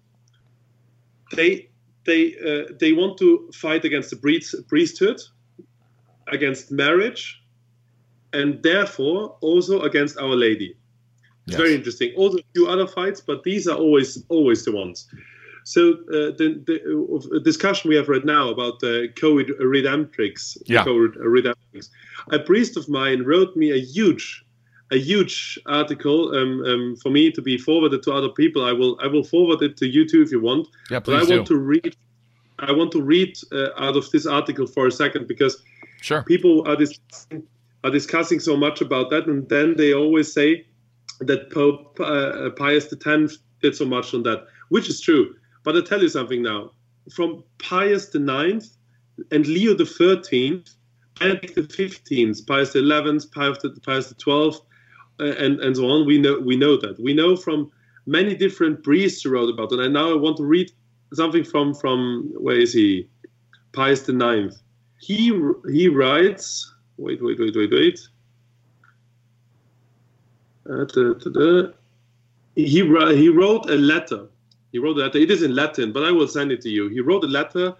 They they uh, they want to fight against the priest, priesthood, against marriage, and therefore also against Our Lady. It's Yes. very interesting. Also a few other fights, but these are always always the ones. So uh, the, the uh, discussion we have right now about the COVID redemptrix, Yeah. Co-Redemptrix, a priest of mine wrote me a huge, a huge article um, um, for me to be forwarded to other people. I will I will forward it to you too if you want. Yeah, please But I do. want to read. I want to read uh, out of this article for a second because Sure. people are discussing, are discussing so much about that, and then they always say that Pope uh, Pius X did so much on that, which is true. But I tell you something now: from Pius IX and Leo Thirteenth, Benedict the Fifteenth, Pius Eleventh, Pius Pius the Twelfth, uh, and and so on. We know we know that. We know from many different priests who wrote about it. And now I want to read something from from where is he? Pius Ninth. He he writes. Wait wait wait wait wait. Uh, da, da, da. He he wrote a letter. He wrote a letter. It is in Latin, but I will send it to you. He wrote a letter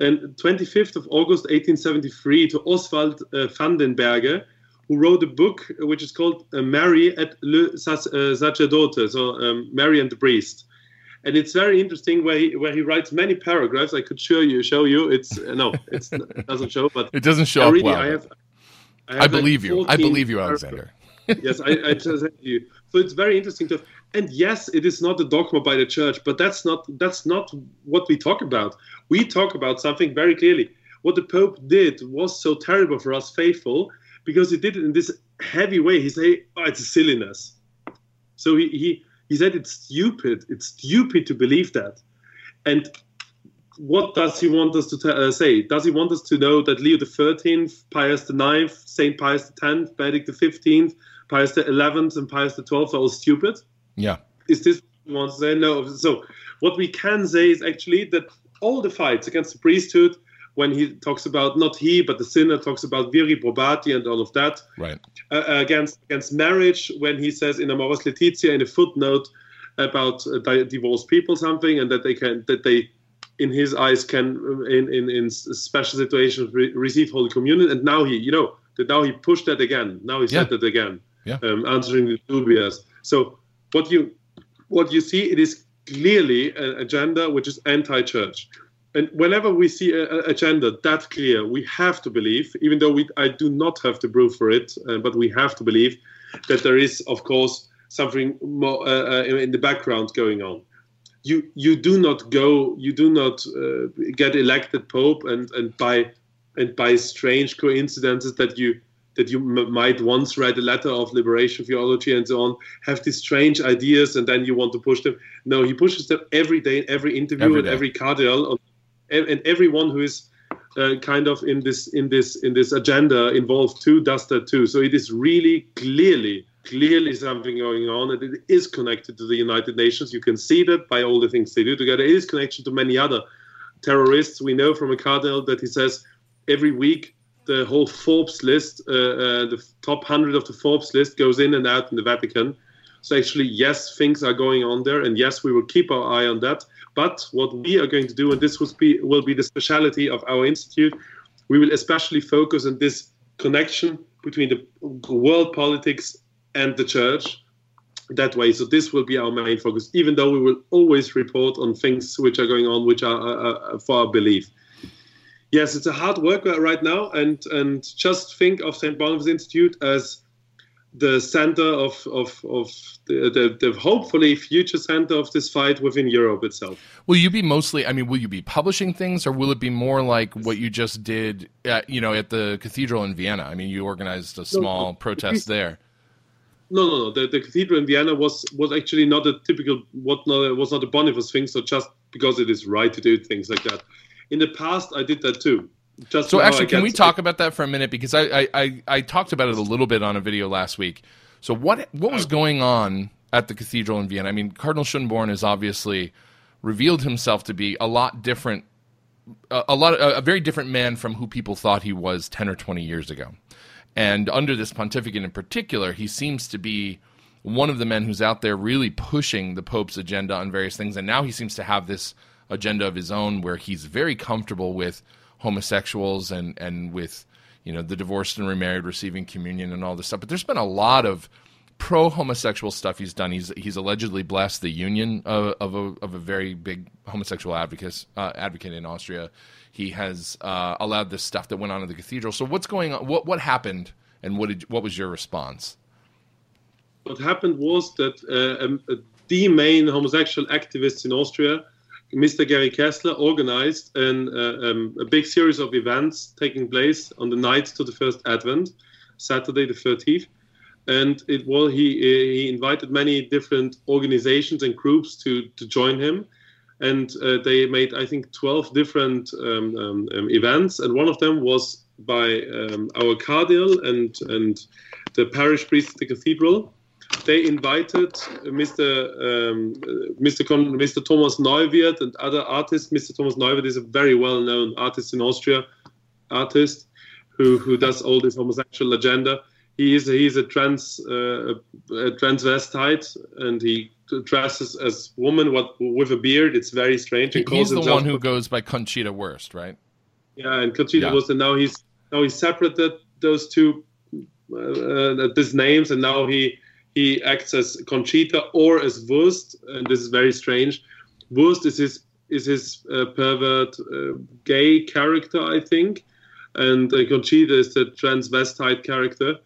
on 25th of August 1873 to Oswald uh, Van den Berghe, who wrote a book which is called uh, Mary at le uh, Sacerdoce, so um, Mary and the Priest. And it's very interesting where he, where he writes many paragraphs. I could show you, show you. It's uh, no, it's, it doesn't show, but It doesn't show I up well. I have. I, have I like believe you. I believe you, paragraphs. Yes, I, I just you. So it's very interesting to, and yes, it is not a dogma by the church, but that's not that's not what we talk about. We talk about something very clearly. What the Pope did was so terrible for us faithful because he did it in this heavy way. He said, oh, "It's silliness." So he he he said it's stupid. It's stupid to believe that. And what does he want us to t- uh, say? Does he want us to know that Leo XIII, Pius IX, Saint Pius X, Benedict XV, Pius XI, and Pius XII are all stupid? Yeah. Is this what he wants to say? No. So what we can say is actually that all the fights against the priesthood when he talks about not he but the sinner talks about viri probati and all of that Right. uh, against against marriage when he says in Amoris Laetitia in a footnote about uh, di- divorced people something and that they can that they in his eyes can uh, in in, in special situations re- receive holy communion and now he you know that now he pushed that again now he said Yeah. that again Yeah. um, answering the dubious so what you what you see it is clearly an agenda which is anti-church and whenever we see an agenda that clear, we have to believe, even though we, I do not have the proof for it, uh, but we have to believe that there is, of course, something more uh, uh, in the background going on. You you do not go, you do not uh, get elected pope, and and by and by strange coincidences that you that you m- might once read a letter of liberation theology and so on, have these strange ideas, and then you want to push them. No, he pushes them every day, every interview, Every and every cardinal, and, and everyone who is uh, kind of in this in this in this agenda involved too does that too. So it is really clearly clearly something going on, and it is connected to the United Nations. You can see that by all the things they do together. It is connected to many other terrorists. We know from a cardinal that he says every week the whole Forbes list, uh, uh, the top hundred of the Forbes list, goes in and out in the Vatican. So actually, yes, things are going on there, and yes, we will keep our eye on that. But what we are going to do, and this will be will be the speciality of our institute, we will especially focus on this connection between the world politics and the church that way. So this will be our main focus, even though we will always report on things which are going on, which are uh, uh, for our belief. Yes, it's a hard work uh, right now, and and just think of St. Boniface Institute as the center of of, of the, the, the hopefully future center of this fight within Europe itself. Will you be mostly? I mean, will you be publishing things, or will it be more like what you just did? At, you know, at the cathedral in Vienna. I mean, you organized a small protest there. No, no, no. The, the cathedral in Vienna was was actually not a typical what not was not a Boniface thing. So just because it is right to do things like that. In the past, I did that too. Just So actually, can we talk about that for a minute? Because I, I, I, I talked about it a little bit on a video last week. So what what was going on at the cathedral in Vienna? I mean, Cardinal Schönborn has obviously revealed himself to be a lot different, a, a lot, a, a very different man from who people thought he was ten or twenty years ago. And under this pontificate in particular, he seems to be one of the men who's out there really pushing the Pope's agenda on various things. And now he seems to have this agenda of his own where he's very comfortable with homosexuals and, and with, you know, the divorced and remarried receiving communion and all this stuff. But there's been a lot of pro homosexual stuff he's done. He's he's allegedly blessed the union of, of a of a very big homosexual advocate uh, advocate in Austria. He has uh, allowed this stuff that went on in the cathedral. So what's going on? What what happened? And what did what was your response? what happened was that uh, um, the main homosexual activists in Austria, Mr. Gery Keszler, organized an, uh, um, a big series of events taking place on the night to the first Advent, Saturday the 13th. And it was he he invited many different organizations and groups to to join him, and uh, they made I think 12 different um, um, um, events, and one of them was by um, our cardinal and and the parish priest of the cathedral, they invited Mr. Um, uh, Mr. Con- Mr. Thomas Neuwirth and other artists. Mr. Thomas Neuwirth is a very well-known artist in Austria, artist who who does all this homosexual agenda. He is he is a trans uh, a transvestite and he dresses as woman what with a beard. It's very strange. He- he's the one who goes by Conchita Wurst, right? yeah, and Conchita Yeah. was, and now he's now he separated those two uh, uh, these names, and now he he acts as Conchita or as Wurst, and this is very strange. Wurst is his is his uh, pervert uh, gay character, I think, and uh, Conchita is the transvestite character.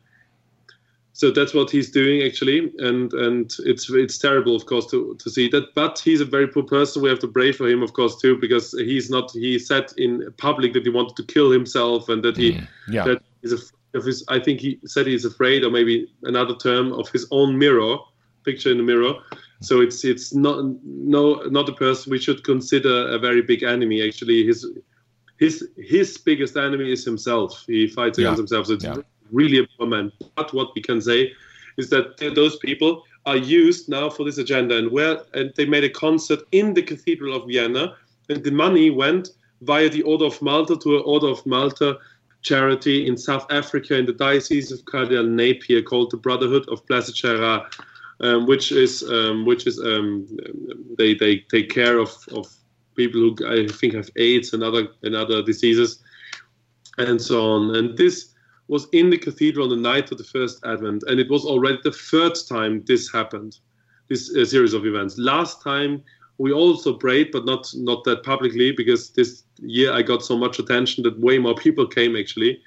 So that's what he's doing actually, and and it's it's terrible, of course, to, to see that. But he's a very poor person. We have to pray for him, of course, too, because he's not. He said in public that he wanted to kill himself, and that he Yeah. that he's af- of his. I think he said he's afraid, or maybe another term of his own mirror, picture in the mirror. So it's it's not no not a person we should consider a very big enemy. Actually, his his his biggest enemy is himself. He fights Yeah. against himself. So it's Yeah. really a poor man. But what we can say is that those people are used now for this agenda, and where and they made a concert in the Cathedral of Vienna, and the money went via the Order of Malta to an Order of Malta charity in South Africa in the Diocese of Cardinal Napier called the Brotherhood of Blessed Gérard, um, which is um, which is um, they they take care of, of people who I think have AIDS and other and other diseases and so on. And this was in the cathedral on the night of the first Advent, and it was already the third time this happened, this uh, series of events. Last time we also prayed, but not not that publicly, because this year I got so much attention that way more people came actually.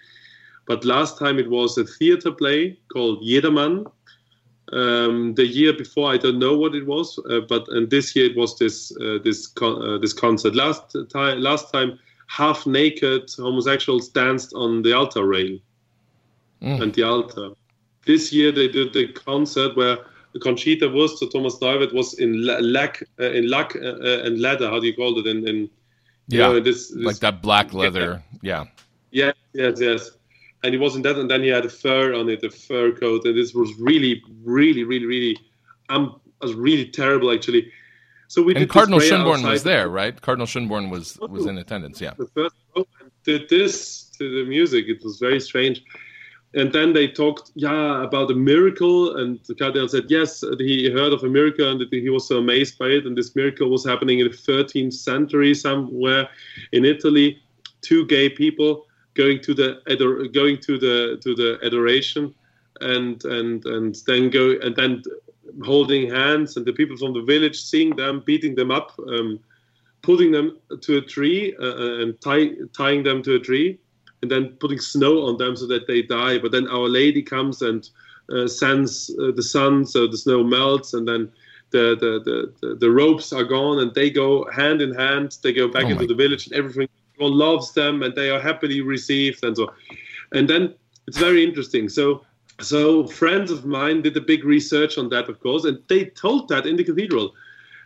But last time it was a theater play called Jedermann. Um, the year before I don't know what it was, uh, but and this year it was this uh, this con- uh, this concert. Last time last time half naked homosexuals danced on the altar rail Mm. and the altar. This year they did the concert where the Conchita Wurst or Thomas Neuwirth was in la- lack uh, in luck uh, uh, and leather. How do you call it? In, in you Yeah, know, this, this like that black leather. Yeah. Yes, yes, yes. And he wasn't that, and then he had a fur on it, a fur coat, and this was really, really, really, really, um, was really terrible actually. So we And Cardinal Schönborn was there, right? Cardinal Schönborn was was in attendance. Yeah. the first did this to the music. It was very strange. And then they talked, yeah, about a miracle. And the cardinal said, yes, he heard of a miracle and he was so amazed by it. And this miracle was happening in the 13th century somewhere in Italy. Two gay people going to the going to the to the adoration, and and and then go and then holding hands, and the people from the village seeing them, beating them up. Um, putting them to a tree uh, and tie, tying them to a tree and then putting snow on them so that they die. But then Our Lady comes and uh, sends uh, the sun so the snow melts and then the, the, the, the, ropes are gone and they go hand in hand. They go back Oh into the village and everything. Everyone loves them and they are happily received and so. And then it's very interesting. So so friends of mine did a big research on that, of course, and they told that in the cathedral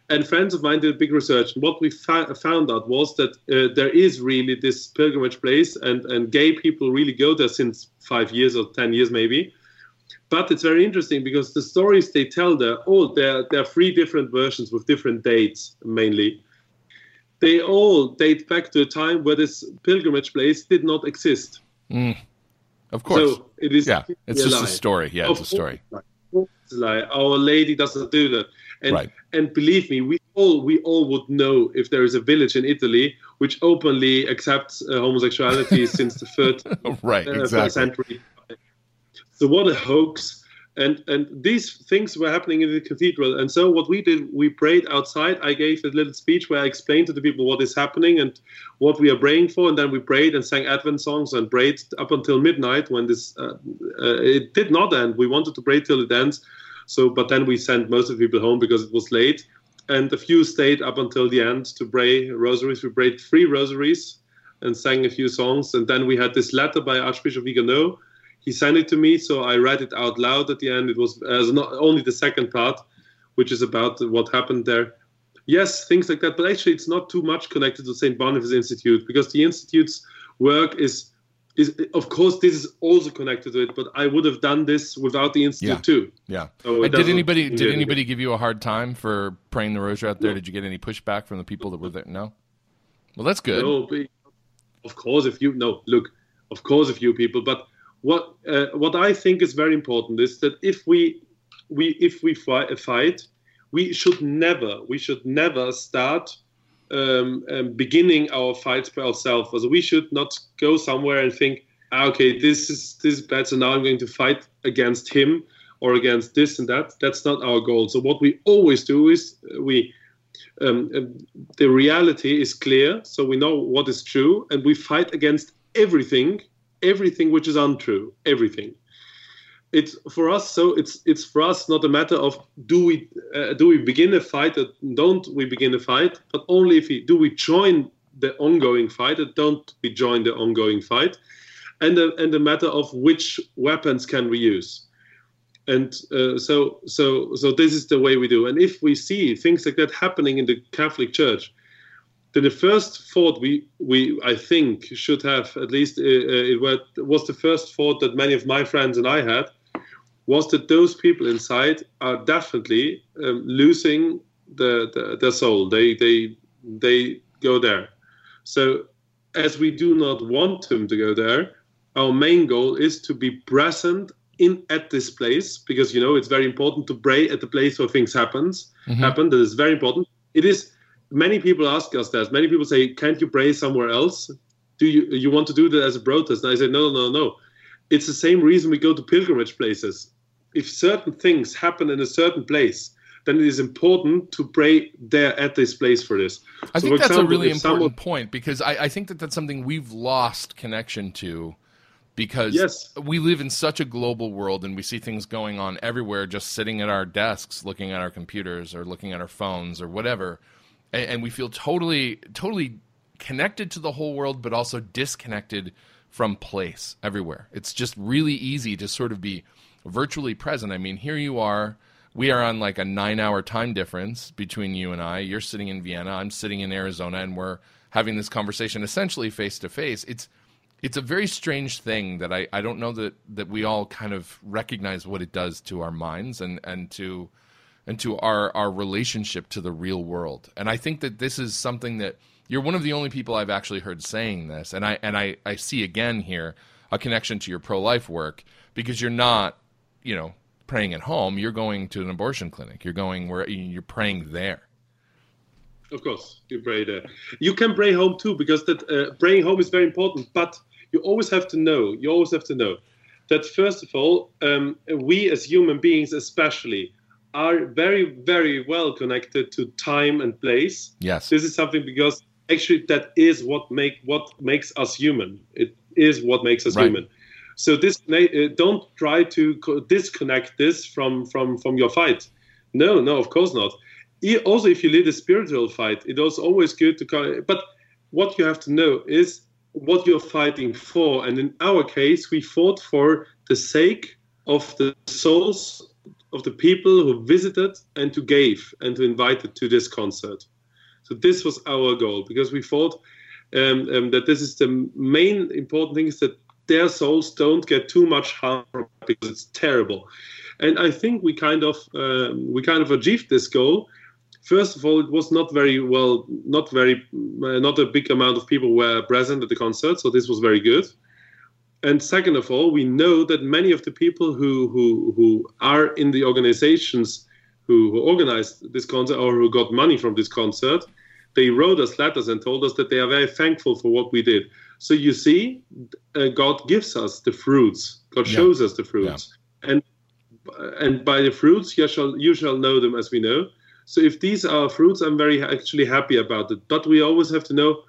and friends of mine did a big research. And what we fa- found out was that uh, there is really this pilgrimage place, and, and gay people really go there since five years or 10 years, maybe. But it's very interesting because the stories they tell there, oh, there, there are three different versions with different dates mainly. They all date back to a time where this pilgrimage place did not exist. Of course. So it is yeah. It's just a story. Yeah, it's a Of story. it's a lie. Our Lady doesn't do that. And Right. and believe me, we all we all would know if there is a village in Italy which openly accepts uh, homosexuality since the third Right. uh, Exactly. century. So what a hoax! And and these things were happening in the cathedral. And so what we did, we prayed outside. I gave a little speech where I explained to the people what is happening and what we are praying for. And then we prayed and sang Advent songs and prayed up until midnight. When this uh, uh, it did not end. We wanted to pray till it ends. So, but then we sent most of the people home because it was late. And a few stayed up until the end to pray rosaries. We prayed three rosaries and sang a few songs. And then we had this letter by Archbishop Vigano. He sent it to me, so I read it out loud at the end. It was uh, as not only the second part, which is about what happened there. Yes, things like that. But actually, it's not too much connected to St. Boniface Institute because the institute's work is, is of course, this is also connected to it. But I would have done this without the institute Yeah. too. Yeah. So did anybody did yeah. anybody give you a hard time for praying the rosary out there? Did you get any pushback from the people that were there? No. Well, that's good. No, of course, if you no look, of course, a few people. But what uh, what I think is very important is that if we we if we fight, fight we should never we should never start um, um, beginning our fights by ourselves. So we should not go somewhere and think, ah, okay, this is this is bad, so now I'm going to fight against him or against this and that. That's not our goal. So what we always do is uh, we um, um, the reality is clear, so we know what is true, and we fight against everything, everything which is untrue, everything. It's for us. So it's it's for us not a matter of do we uh, do we begin a fight or don't we begin a fight, but only if we do we join the ongoing fight or don't we join the ongoing fight, and the, and the matter of which weapons can we use and uh, so so so this is the way we do and if we see things like that happening in the catholic church then the first thought we we i think should have at least uh, uh, it was, was the first thought that many of my friends and i had was that those people inside are definitely um, losing the, the their soul they they they go there so as we do not want them to go there, our main goal is to be present in at this place because you know it's very important to pray at the place where things happens Mhm. happen. That is very important. It is. Many people ask us that. Many people say, "Can't you pray somewhere else? Do you you want to do that as a protest?" And I say, "No, "No, no, no. It's the same reason we go to pilgrimage places. If certain things happen in a certain place." Then it is important to pray there at this place for this. I So, think that's a really if someone- important point because I, I think that that's something we've lost connection to because Yes. we live in such a global world and we see things going on everywhere just sitting at our desks looking at our computers or looking at our phones or whatever and, and we feel totally totally connected to the whole world but also disconnected from place everywhere it's just really easy to sort of be virtually present i mean here you are we are on like a nine hour time difference between you and I. You're sitting in Vienna, I'm sitting in Arizona, and we're having this conversation essentially face to face. It's it's a very strange thing that I, I don't know that, that we all kind of recognize what it does to our minds and, and to and to our, our relationship to the real world. And I think that this is something that you're one of the only people I've actually heard saying this. And I and I, I see again here a connection to your pro life work because you're not, you know, praying at home, you're going to an abortion clinic. You're going where you're praying there. Of course, you pray there. You can pray home too, because that uh, praying home is very important. But you always have to know. You always have to know that first of all, um, we as human beings, especially, are very, very well connected to time and place. Yes. This is something because actually that is what make what makes us human. It is what makes us Right. human. So this uh, don't try to disconnect this from from from your fight. No, no, of course not. Also, if you lead a spiritual fight, it is always good to. co- But what you have to know is what you're fighting for. And in our case, we fought for the sake of the souls of the people who visited and to gave and to invited to this concert. So this was our goal because we thought um, um, that this is the main important thing is that their souls don't get too much harm because it's terrible. And I think we kind of um, we kind of achieved this goal. First of all, it was not very well, not very, uh, not a big amount of people were present at the concert, so this was very good. And second of all, we know that many of the people who who, who are in the organizations who, who organized this concert or who got money from this concert, they wrote us letters and told us that they are very thankful for what we did. So you see, uh, God gives us the fruits. God Yeah. shows us the fruits, and and by the fruits you shall you shall know them, as we know. So if these are fruits, I'm very actually happy about it. But we always have to know,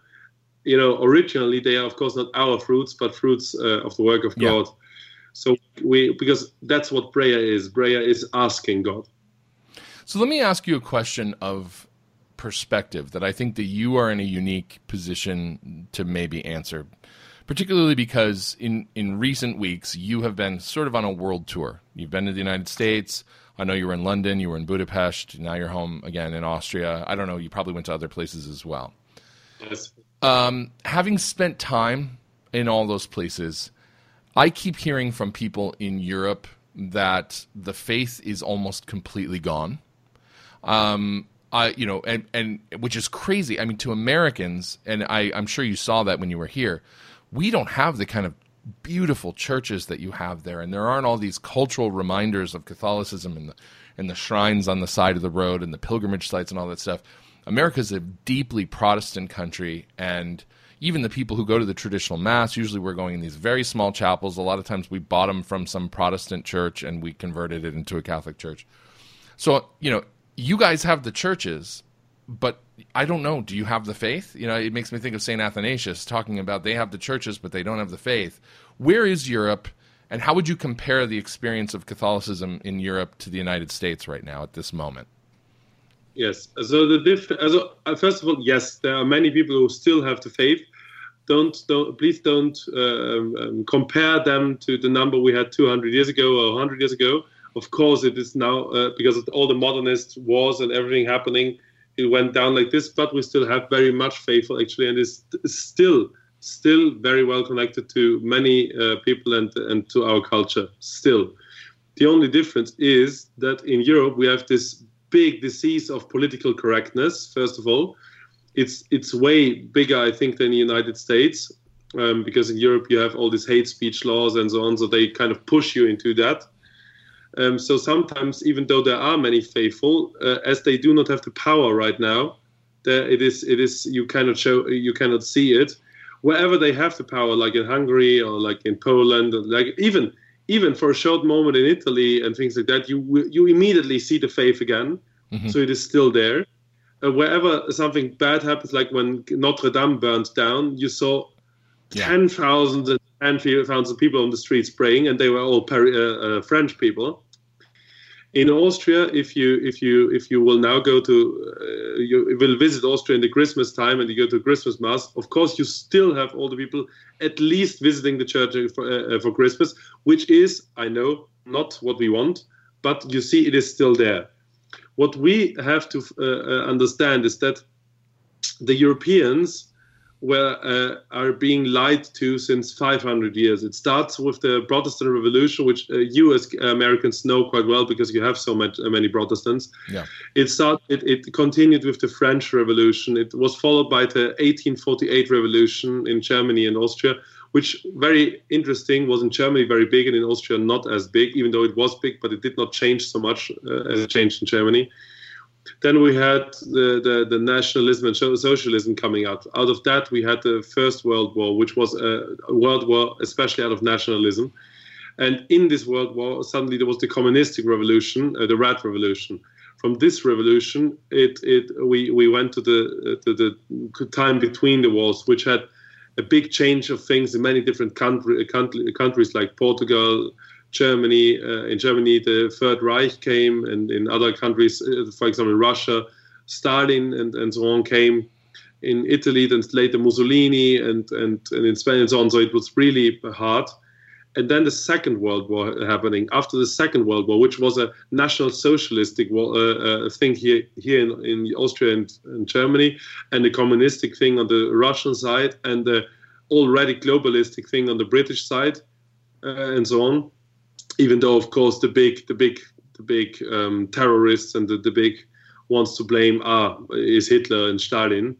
you know, originally they are of course not our fruits, but fruits uh, of the work of Yeah. God. So we because that's what prayer is. Prayer is asking God. So let me ask you a question of perspective that I think that you are in a unique position to maybe answer, particularly because in, in recent weeks you have been sort of on a world tour. You've been to the United States. I know you were in London, you were in Budapest, now you're home again in Austria. I don't know, you probably went to other places as well. Yes. Um, having spent time in all those places, I keep hearing from people in Europe that the faith is almost completely gone. Um, I, you know, and, and which is crazy. I mean, to Americans, and I, I'm sure you saw that when you were here, we don't have the kind of beautiful churches that you have there, and there aren't all these cultural reminders of Catholicism and the and the shrines on the side of the road and the pilgrimage sites and all that stuff. America's a deeply Protestant country, and even the people who go to the traditional mass, usually we're going in these very small chapels. A lot of times we bought them from some Protestant church and we converted it into a Catholic church. So, you know, you guys have the churches, but I don't know. Do you have the faith? You know, it makes me think of St. Athanasius talking about they have the churches, but they don't have the faith. Where is Europe, and how would you compare the experience of Catholicism in Europe to the United States right now at this moment? Yes. So the diff- also, uh, first of all, yes, there are many people who still have the faith. Don't don't please don't um, um, compare them to the number we had 200 years ago or 100 years ago. Of course, it is now uh, because of all the modernist wars and everything happening. It went down like this, but we still have very much faithful actually, and is still still very well connected to many uh, people and and to our culture. Still, the only difference is that in Europe we have this big disease of political correctness, first of all. it's it's way bigger, I think, than the United States, um, because in Europe you have all these hate speech laws and so on, so they kind of push you into that. Um, so sometimes, even though there are many faithful, uh, as they do not have the power right now, there it is. It is you cannot show, you cannot see it. Wherever they have the power, like in Hungary or like in Poland, like even even for a short moment in Italy and things like that, you you immediately see the faith again. Mm-hmm. So it is still there. Uh, wherever something bad happens, like when Notre Dame burned down, you saw yeah. ten thousands and ten thousands of people on the streets praying, and they were all Paris, uh, uh, French people. In Austria, if you if you if you will now go to uh, you will visit Austria in the Christmas time and you go to Christmas mass, of course you still have all the people at least visiting the church for, uh, uh, for Christmas, which is I know not what we want, but you see it is still there. What we have to uh, understand is that the Europeans were uh, are being lied to since 500 years. It starts with the Protestant Revolution, which uh, you as Americans know quite well because you have so much, uh, many Protestants. Yeah. It started. It, it, continued with the French Revolution. It was followed by the 1848 Revolution in Germany and Austria, which very interesting was in Germany very big and in Austria not as big, even though it was big, but it did not change so much uh, as it changed in Germany. Then we had the, the, the, nationalism and socialism coming out. Out of that, we had the First World War, which was a, world war, especially out of nationalism. And in this world war, suddenly there was the communistic revolution, uh, the Red Revolution. From this revolution, it, it we, we went to the, to the time between the wars, which had a big change of things in many different country, country, countries like Portugal, Germany. Uh, in Germany, the Third Reich came, and in other countries, uh, for example, Russia, Stalin and, and so on came. In Italy, then later Mussolini, and, and, and in Spain and so on. So it was really hard. And then the Second World War happening. After the Second World War, which was a national socialistic war, uh, uh, thing here here in, in Austria and, and Germany, and the communistic thing on the Russian side, and the already globalistic thing on the British side, uh, and so on even though of course the big the big the big um, terrorists and the, the big ones to blame are is Hitler and Stalin.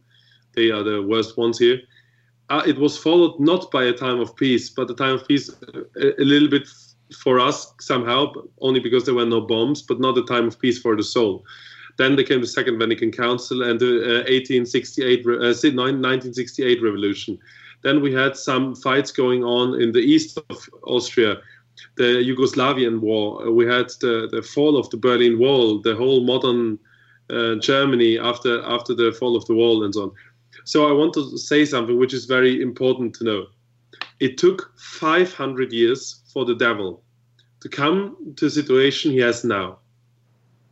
They are the worst ones here. Uh, it was followed not by a time of peace, but a time of peace a, uh, a little bit for us somehow, only because there were no bombs, but not a time of peace for the soul. Then there came the Second Vatican Council and the uh, 1868, uh, 1968 revolution. Then we had some fights going on in the east of Austria the Yugoslavian war. We had the, the fall of the Berlin Wall, the whole modern uh, Germany after after the fall of the wall and so on. So I want to say something which is very important to know. It took 500 years for the devil to come to a situation he has now.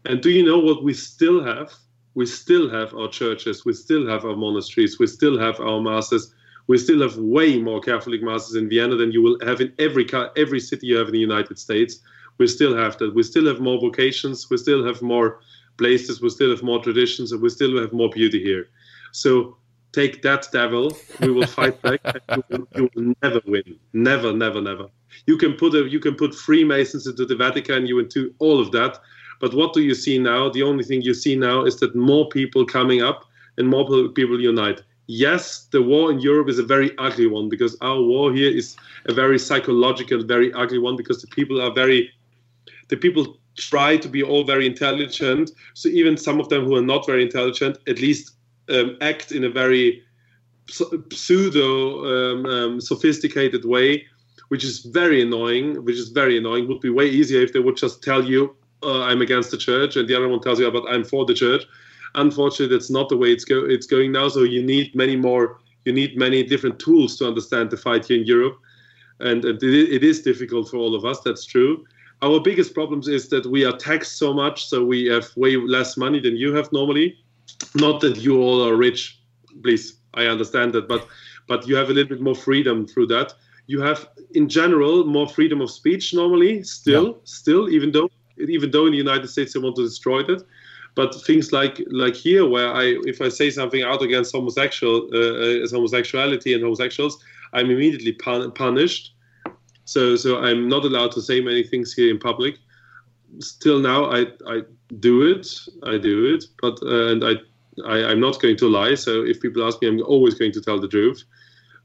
And do you know what we still have? We still have our churches, we still have our monasteries, we still have our masters, we still have way more Catholic masses in Vienna than you will have in every every city you have in the United States. We still have that. We still have more vocations. We still have more places. We still have more traditions, and we still have more beauty here. So take that, devil. We will fight back. you, will, you, will, never win. Never, never, never. You can put a, you can put Freemasons into the Vatican. You into all of that. But what do you see now? The only thing you see now is that more people coming up and more people unite yes, the war in Europe is a very ugly one because our war here is a very psychological, very ugly one because the people are very, the people try to be all very intelligent. So even some of them who are not very intelligent, at least um, act in a very pseudo um, um, sophisticated way, which is very annoying. Which is very annoying. Would be way easier if they would just tell you, uh, "I'm against the church," and the other one tells you, "But I'm for the church." Unfortunately, that's not the way it's go it's going now. So you need many more. You need many different tools to understand the fight here in Europe, and it, it is difficult for all of us. That's true. Our biggest problems is that we are taxed so much, so we have way less money than you have normally. Not that you all are rich, please. I understand that, but but you have a little bit more freedom through that. You have, in general, more freedom of speech normally. Still, yeah. still, even though even though in the United States they want to destroy that, but things like like here where i if i say something out against homosexual uh, uh homosexuality and homosexuals i'm immediately pun- punished so so i'm not allowed to say many things here in public still now i i do it i do it but uh, and i I, I'm not going to lie. So if people ask me, I'm always going to tell the truth.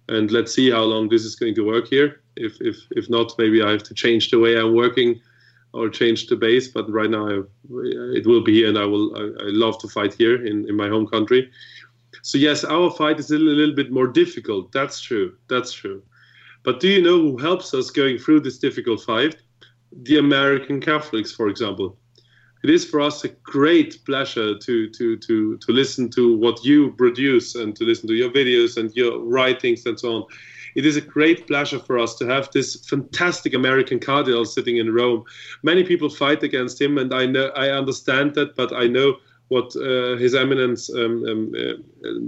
And let's see how long this is going to work here. If if if not, maybe I have to change the way I'm working or change the base. But right now, I, it will be here, and I will. I, I, love to fight here in, in my home country. So yes, our fight is a little, a little bit more difficult. That's true. That's true. But do you know who helps us going through this difficult fight? The American Catholics, for example it is for us a great pleasure to to to to listen to what you produce and to listen to your videos and your writings and so on. It is a great pleasure for us to have this fantastic American cardinal sitting in Rome. Many people fight against him, and I know I understand that, but I know what uh, His Eminence, um, um, uh,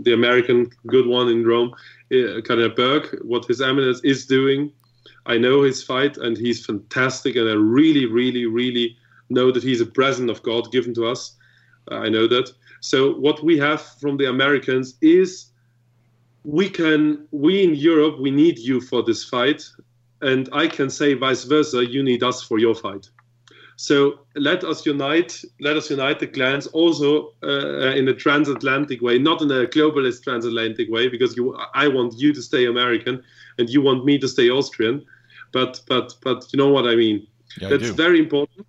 the American good one in Rome, uh, Cardinal Burke, what His Eminence is doing. I know his fight, and he's fantastic, and I really, really, really know that he's a present of God given to us. I know that. So what we have from the Americans is we can we in Europe we need you for this fight, and I can say vice versa. You need us for your fight. So let us unite. Let us unite the clans also uh, in a transatlantic way, not in a globalist transatlantic way, because you, I want you to stay American and you want me to stay Austrian. But but but you know what I mean. Yeah, That's I very important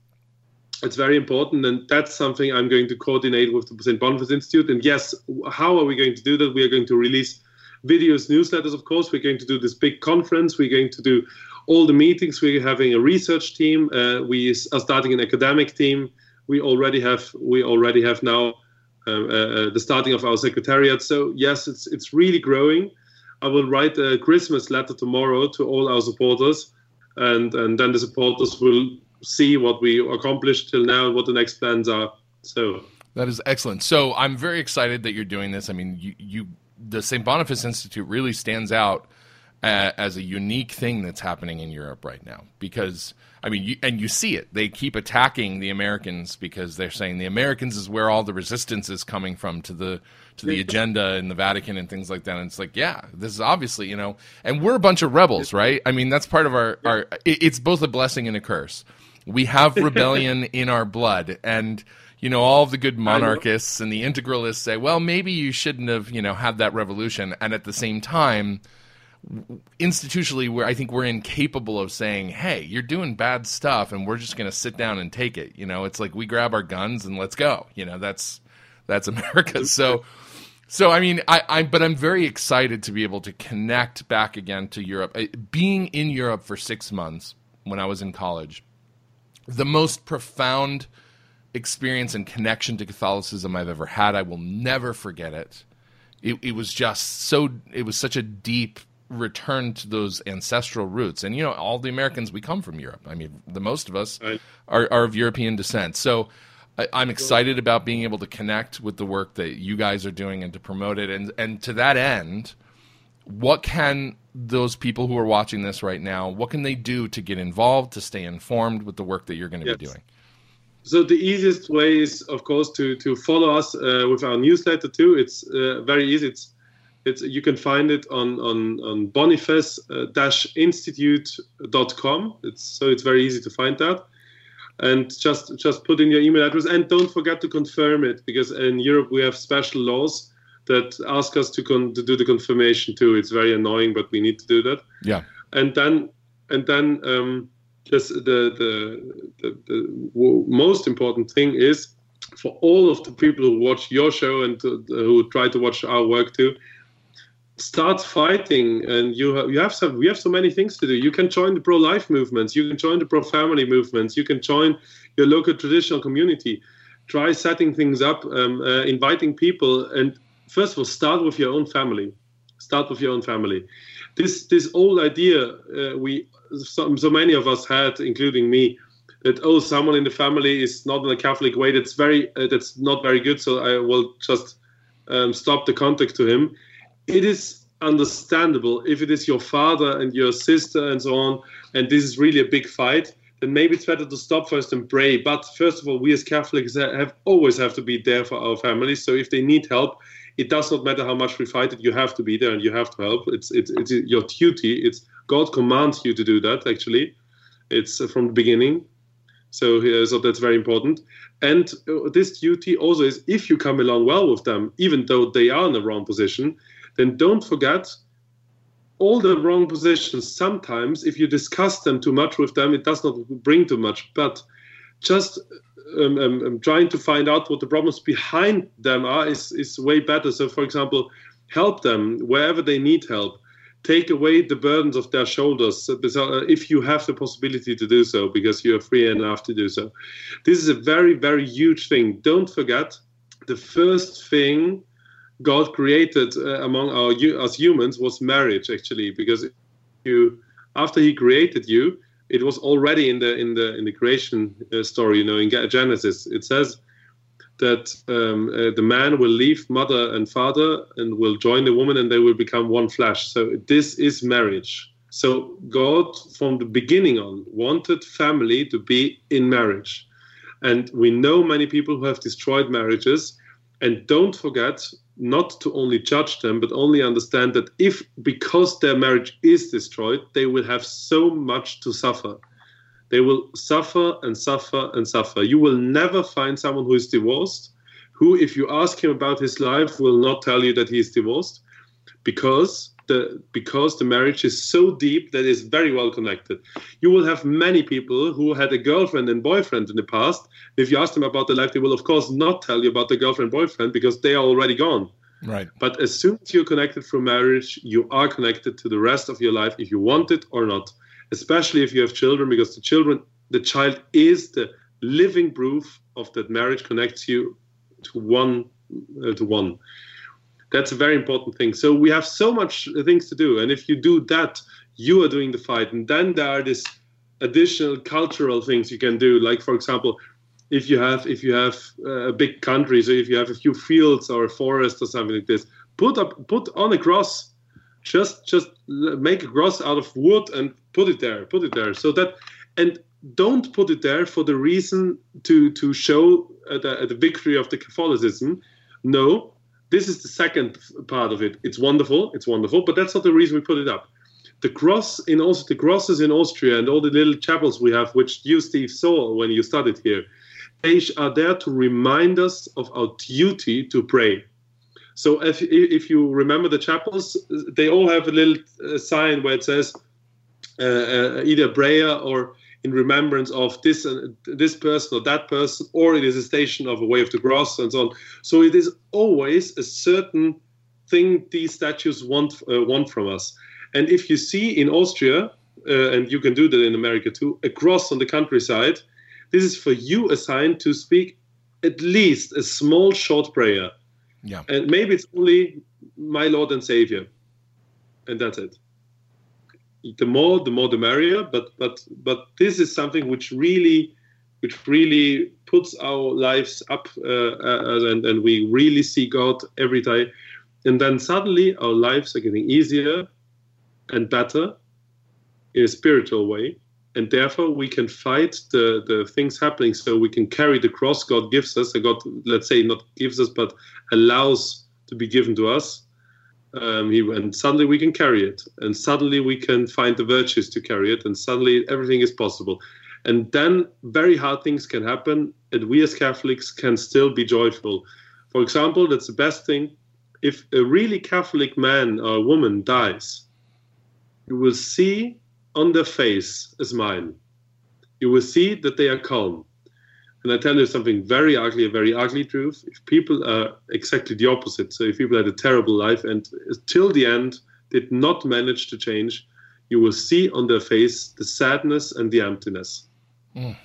it's very important, and that's something I'm going to coordinate with the St. Boniface Institute. And yes, how are we going to do that? We are going to release videos, newsletters, of course. We're going to do this big conference. We're going to do all the meetings. We're having a research team. Uh, we are starting an academic team. We already have we already have now uh, uh, the starting of our secretariat. So yes, it's it's really growing. I will write a Christmas letter tomorrow to all our supporters, and and then the supporters will see what we accomplished till now, what the next plans are. So that is excellent. So I'm very excited that you're doing this. I mean, you, you the St. Boniface Institute really stands out uh, as a unique thing that's happening in Europe right now because I mean, you, and you see it. They keep attacking the Americans because they're saying the Americans is where all the resistance is coming from to the to the agenda in the Vatican and things like that. And it's like, yeah, this is obviously, you know, and we're a bunch of rebels, right? I mean, that's part of our our. It's both a blessing and a curse we have rebellion in our blood. And, you know, all of the good monarchists and the integralists say, well, maybe you shouldn't have, you know, had that revolution. And at the same time, institutionally, where I think we're incapable of saying, hey, you're doing bad stuff and we're just going to sit down and take it. You know, it's like we grab our guns and let's go. You know, that's that's America. So. So I mean, I, I, but I'm very excited to be able to connect back again to Europe. Being in Europe for six months when I was in college, the most profound experience and connection to Catholicism I've ever had. I will never forget it. It, it was just so, it was such a deep return to those ancestral roots. And, you know, all the Americans, we come from Europe. I mean, the most of us are, are of European descent. So I, I'm excited about being able to connect with the work that you guys are doing and to promote it. And, and to that end, what can those people who are watching this right now, what can they do to get involved, to stay informed with the work that you're going to yes. be doing? So the easiest way is, of course, to to follow us uh, with our newsletter too. It's uh, very easy. It's it's you can find it on on on boniface-institute.com. It's so it's very easy to find that, and just just put in your email address and don't forget to confirm it because in Europe we have special laws that ask us to, con- to do the confirmation too. It's very annoying, but we need to do that. Yeah. And then and then um, just the, the, the the most important thing is for all of the people who watch your show and who try to watch our work too. Start fighting, and you have, you have some. We have so many things to do. You can join the pro-life movements. You can join the pro-family movements. You can join your local traditional community try setting things up, um, uh, inviting people, and first of all, start with your own family. Start with your own family. This this old idea uh, we so, so many of us had, including me, that oh someone in the family is not in a Catholic way. That's very uh, that's not very good. So I will just um, stop the contact to him. It is understandable if it is your father and your sister and so on, and this is really a big fight. Then maybe it's better to stop first and pray. But first of all, we as Catholics have always have to be there for our families. So if they need help, it does not matter how much we fight it. You have to be there and you have to help. It's it's it's your duty. It's God commands you to do that. Actually, it's from the beginning. So, uh, so that's very important. And uh, this duty also is if you come along well with them, even though they are in the wrong position, then don't forget all the wrong positions. Sometimes, if you discuss them too much with them, it does not bring too much. But just um, um, um, trying to find out what the problems behind them are is, is way better. So, for example, help them wherever they need help. Take away the burdens of their shoulders uh, if you have the possibility to do so, because you are free enough to do so. This is a very, very huge thing. Don't forget the first thing God created uh, among our us humans was marriage, actually, because you after He created you, it was already in the in the in the creation uh, story. You know, in Genesis, it says that um, uh, the man will leave mother and father and will join the woman, and they will become one flesh. So this is marriage. So God, from the beginning on, wanted family to be in marriage, and we know many people who have destroyed marriages. And don't forget not to only judge them, but only understand that if, because their marriage is destroyed, they will have so much to suffer. They will suffer and suffer and suffer. You will never find someone who is divorced who, if you ask him about his life, will not tell you that he is divorced because the because the marriage is so deep that it's very well connected. You will have many people who had a girlfriend and boyfriend in the past. If you ask them about their life, they will of course not tell you about the girlfriend boyfriend because they are already gone. Right. But as soon as you're connected through marriage, you are connected to the rest of your life if you want it or not. Especially if you have children, because the children, the child is the living proof of that marriage connects you to one uh, to one. That's a very important thing. So we have so much things to do, and if you do that, you are doing the fight. And then there are these additional cultural things you can do, like for example, if you have if you have a big country, so if you have a few fields or a forest or something like this, put up put on a cross. Just just make a cross out of wood and put it there. Put it there so that and don't put it there for the reason to to show uh, the, the victory of the Catholicism. No, this is the second part of it. It's wonderful, it's wonderful, but that's not the reason we put it up. The cross in also the crosses in Austria and all the little chapels we have, which you Steve saw when you studied here, they are there to remind us of our duty to pray. So if if you remember the chapels, they all have a little uh, sign where it says uh, uh, either prayer or in remembrance of this uh, this person or that person, or it is a station of a way of the cross and so on. So it is always a certain thing these statues want uh, want from us. And if you see in Austria, uh, and you can do that in America too, a cross on the countryside, this is for you assigned to speak at least a small short prayer. Yeah. And maybe it's only my Lord and Savior, and that's it the more the more the merrier. But but but this is something which really which really puts our lives up uh, uh, and, and we really see god every day. And then suddenly our lives are getting easier and better in a spiritual way. And therefore we can fight the, the things happening. So we can carry the cross god gives us god let's say not gives us but allows to be given to us um, he, and suddenly we can carry it, and suddenly we can find the virtues to carry it, and suddenly everything is possible. And then very hard things can happen, and we as Catholics can still be joyful. For example, that's the best thing. If a really Catholic man or woman dies, you will see on their face a smile. You will see that they are calm. And I tell you something very ugly, a very ugly truth. If people are exactly the opposite, so if people had a terrible life and till the end did not manage to change, you will see on their face the sadness and the emptiness. Mm.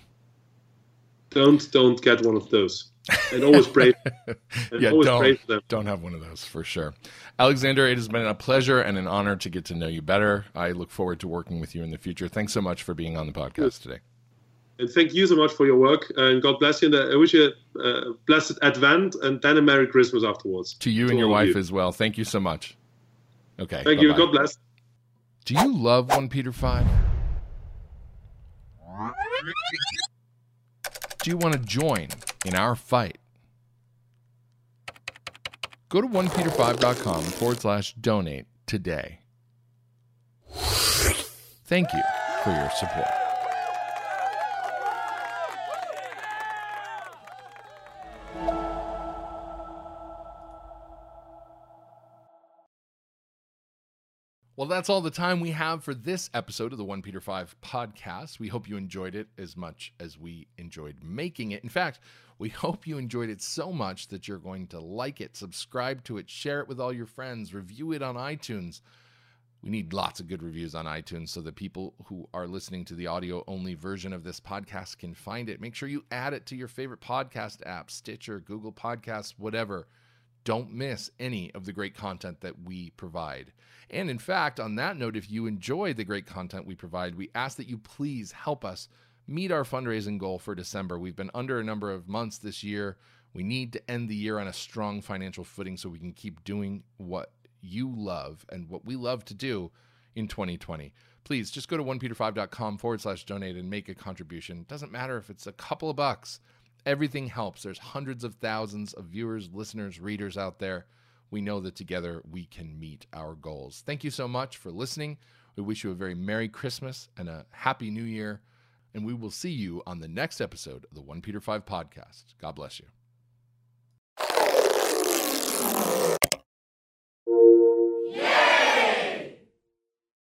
Don't don't get one of those. And always pray. And yeah, always don't, pray for them. don't have one of those for sure. Alexander, it has been a pleasure and an honor to get to know you better. I look forward to working with you in the future. Thanks so much for being on the podcast today. And thank you so much for your work. And God bless you. And uh, I wish you a blessed Advent and then a Merry Christmas afterwards. To you to and your wife you. as well. Thank you so much. Okay. Thank bye-bye. you. God bless. Do you love 1 Peter 5? Do you want to join in our fight? Go to 1peter5.com forward slash donate today. Thank you for your support. Well, that's all the time we have for this episode of the 1 Peter 5 podcast. We hope you enjoyed it as much as we enjoyed making it. In fact, we hope you enjoyed it so much that you're going to like it, subscribe to it, share it with all your friends, review it on iTunes. We need lots of good reviews on iTunes so that people who are listening to the audio only version of this podcast can find it. Make sure you add it to your favorite podcast app, Stitcher, Google Podcasts, whatever. Don't miss any of the great content that we provide. And in fact, on that note, if you enjoy the great content we provide, we ask that you please help us meet our fundraising goal for December. We've been under a number of months this year. We need to end the year on a strong financial footing so we can keep doing what you love and what we love to do in 2020. Please just go to 1peter5.com forward slash donate and make a contribution. It Doesn't matter if it's a couple of bucks. Everything helps. There's hundreds of thousands of viewers, listeners, readers out there. We know that together we can meet our goals. Thank you so much for listening. We wish you a very Merry Christmas and a Happy New Year. And we will see you on the next episode of the 1 Peter 5 podcast. God bless you.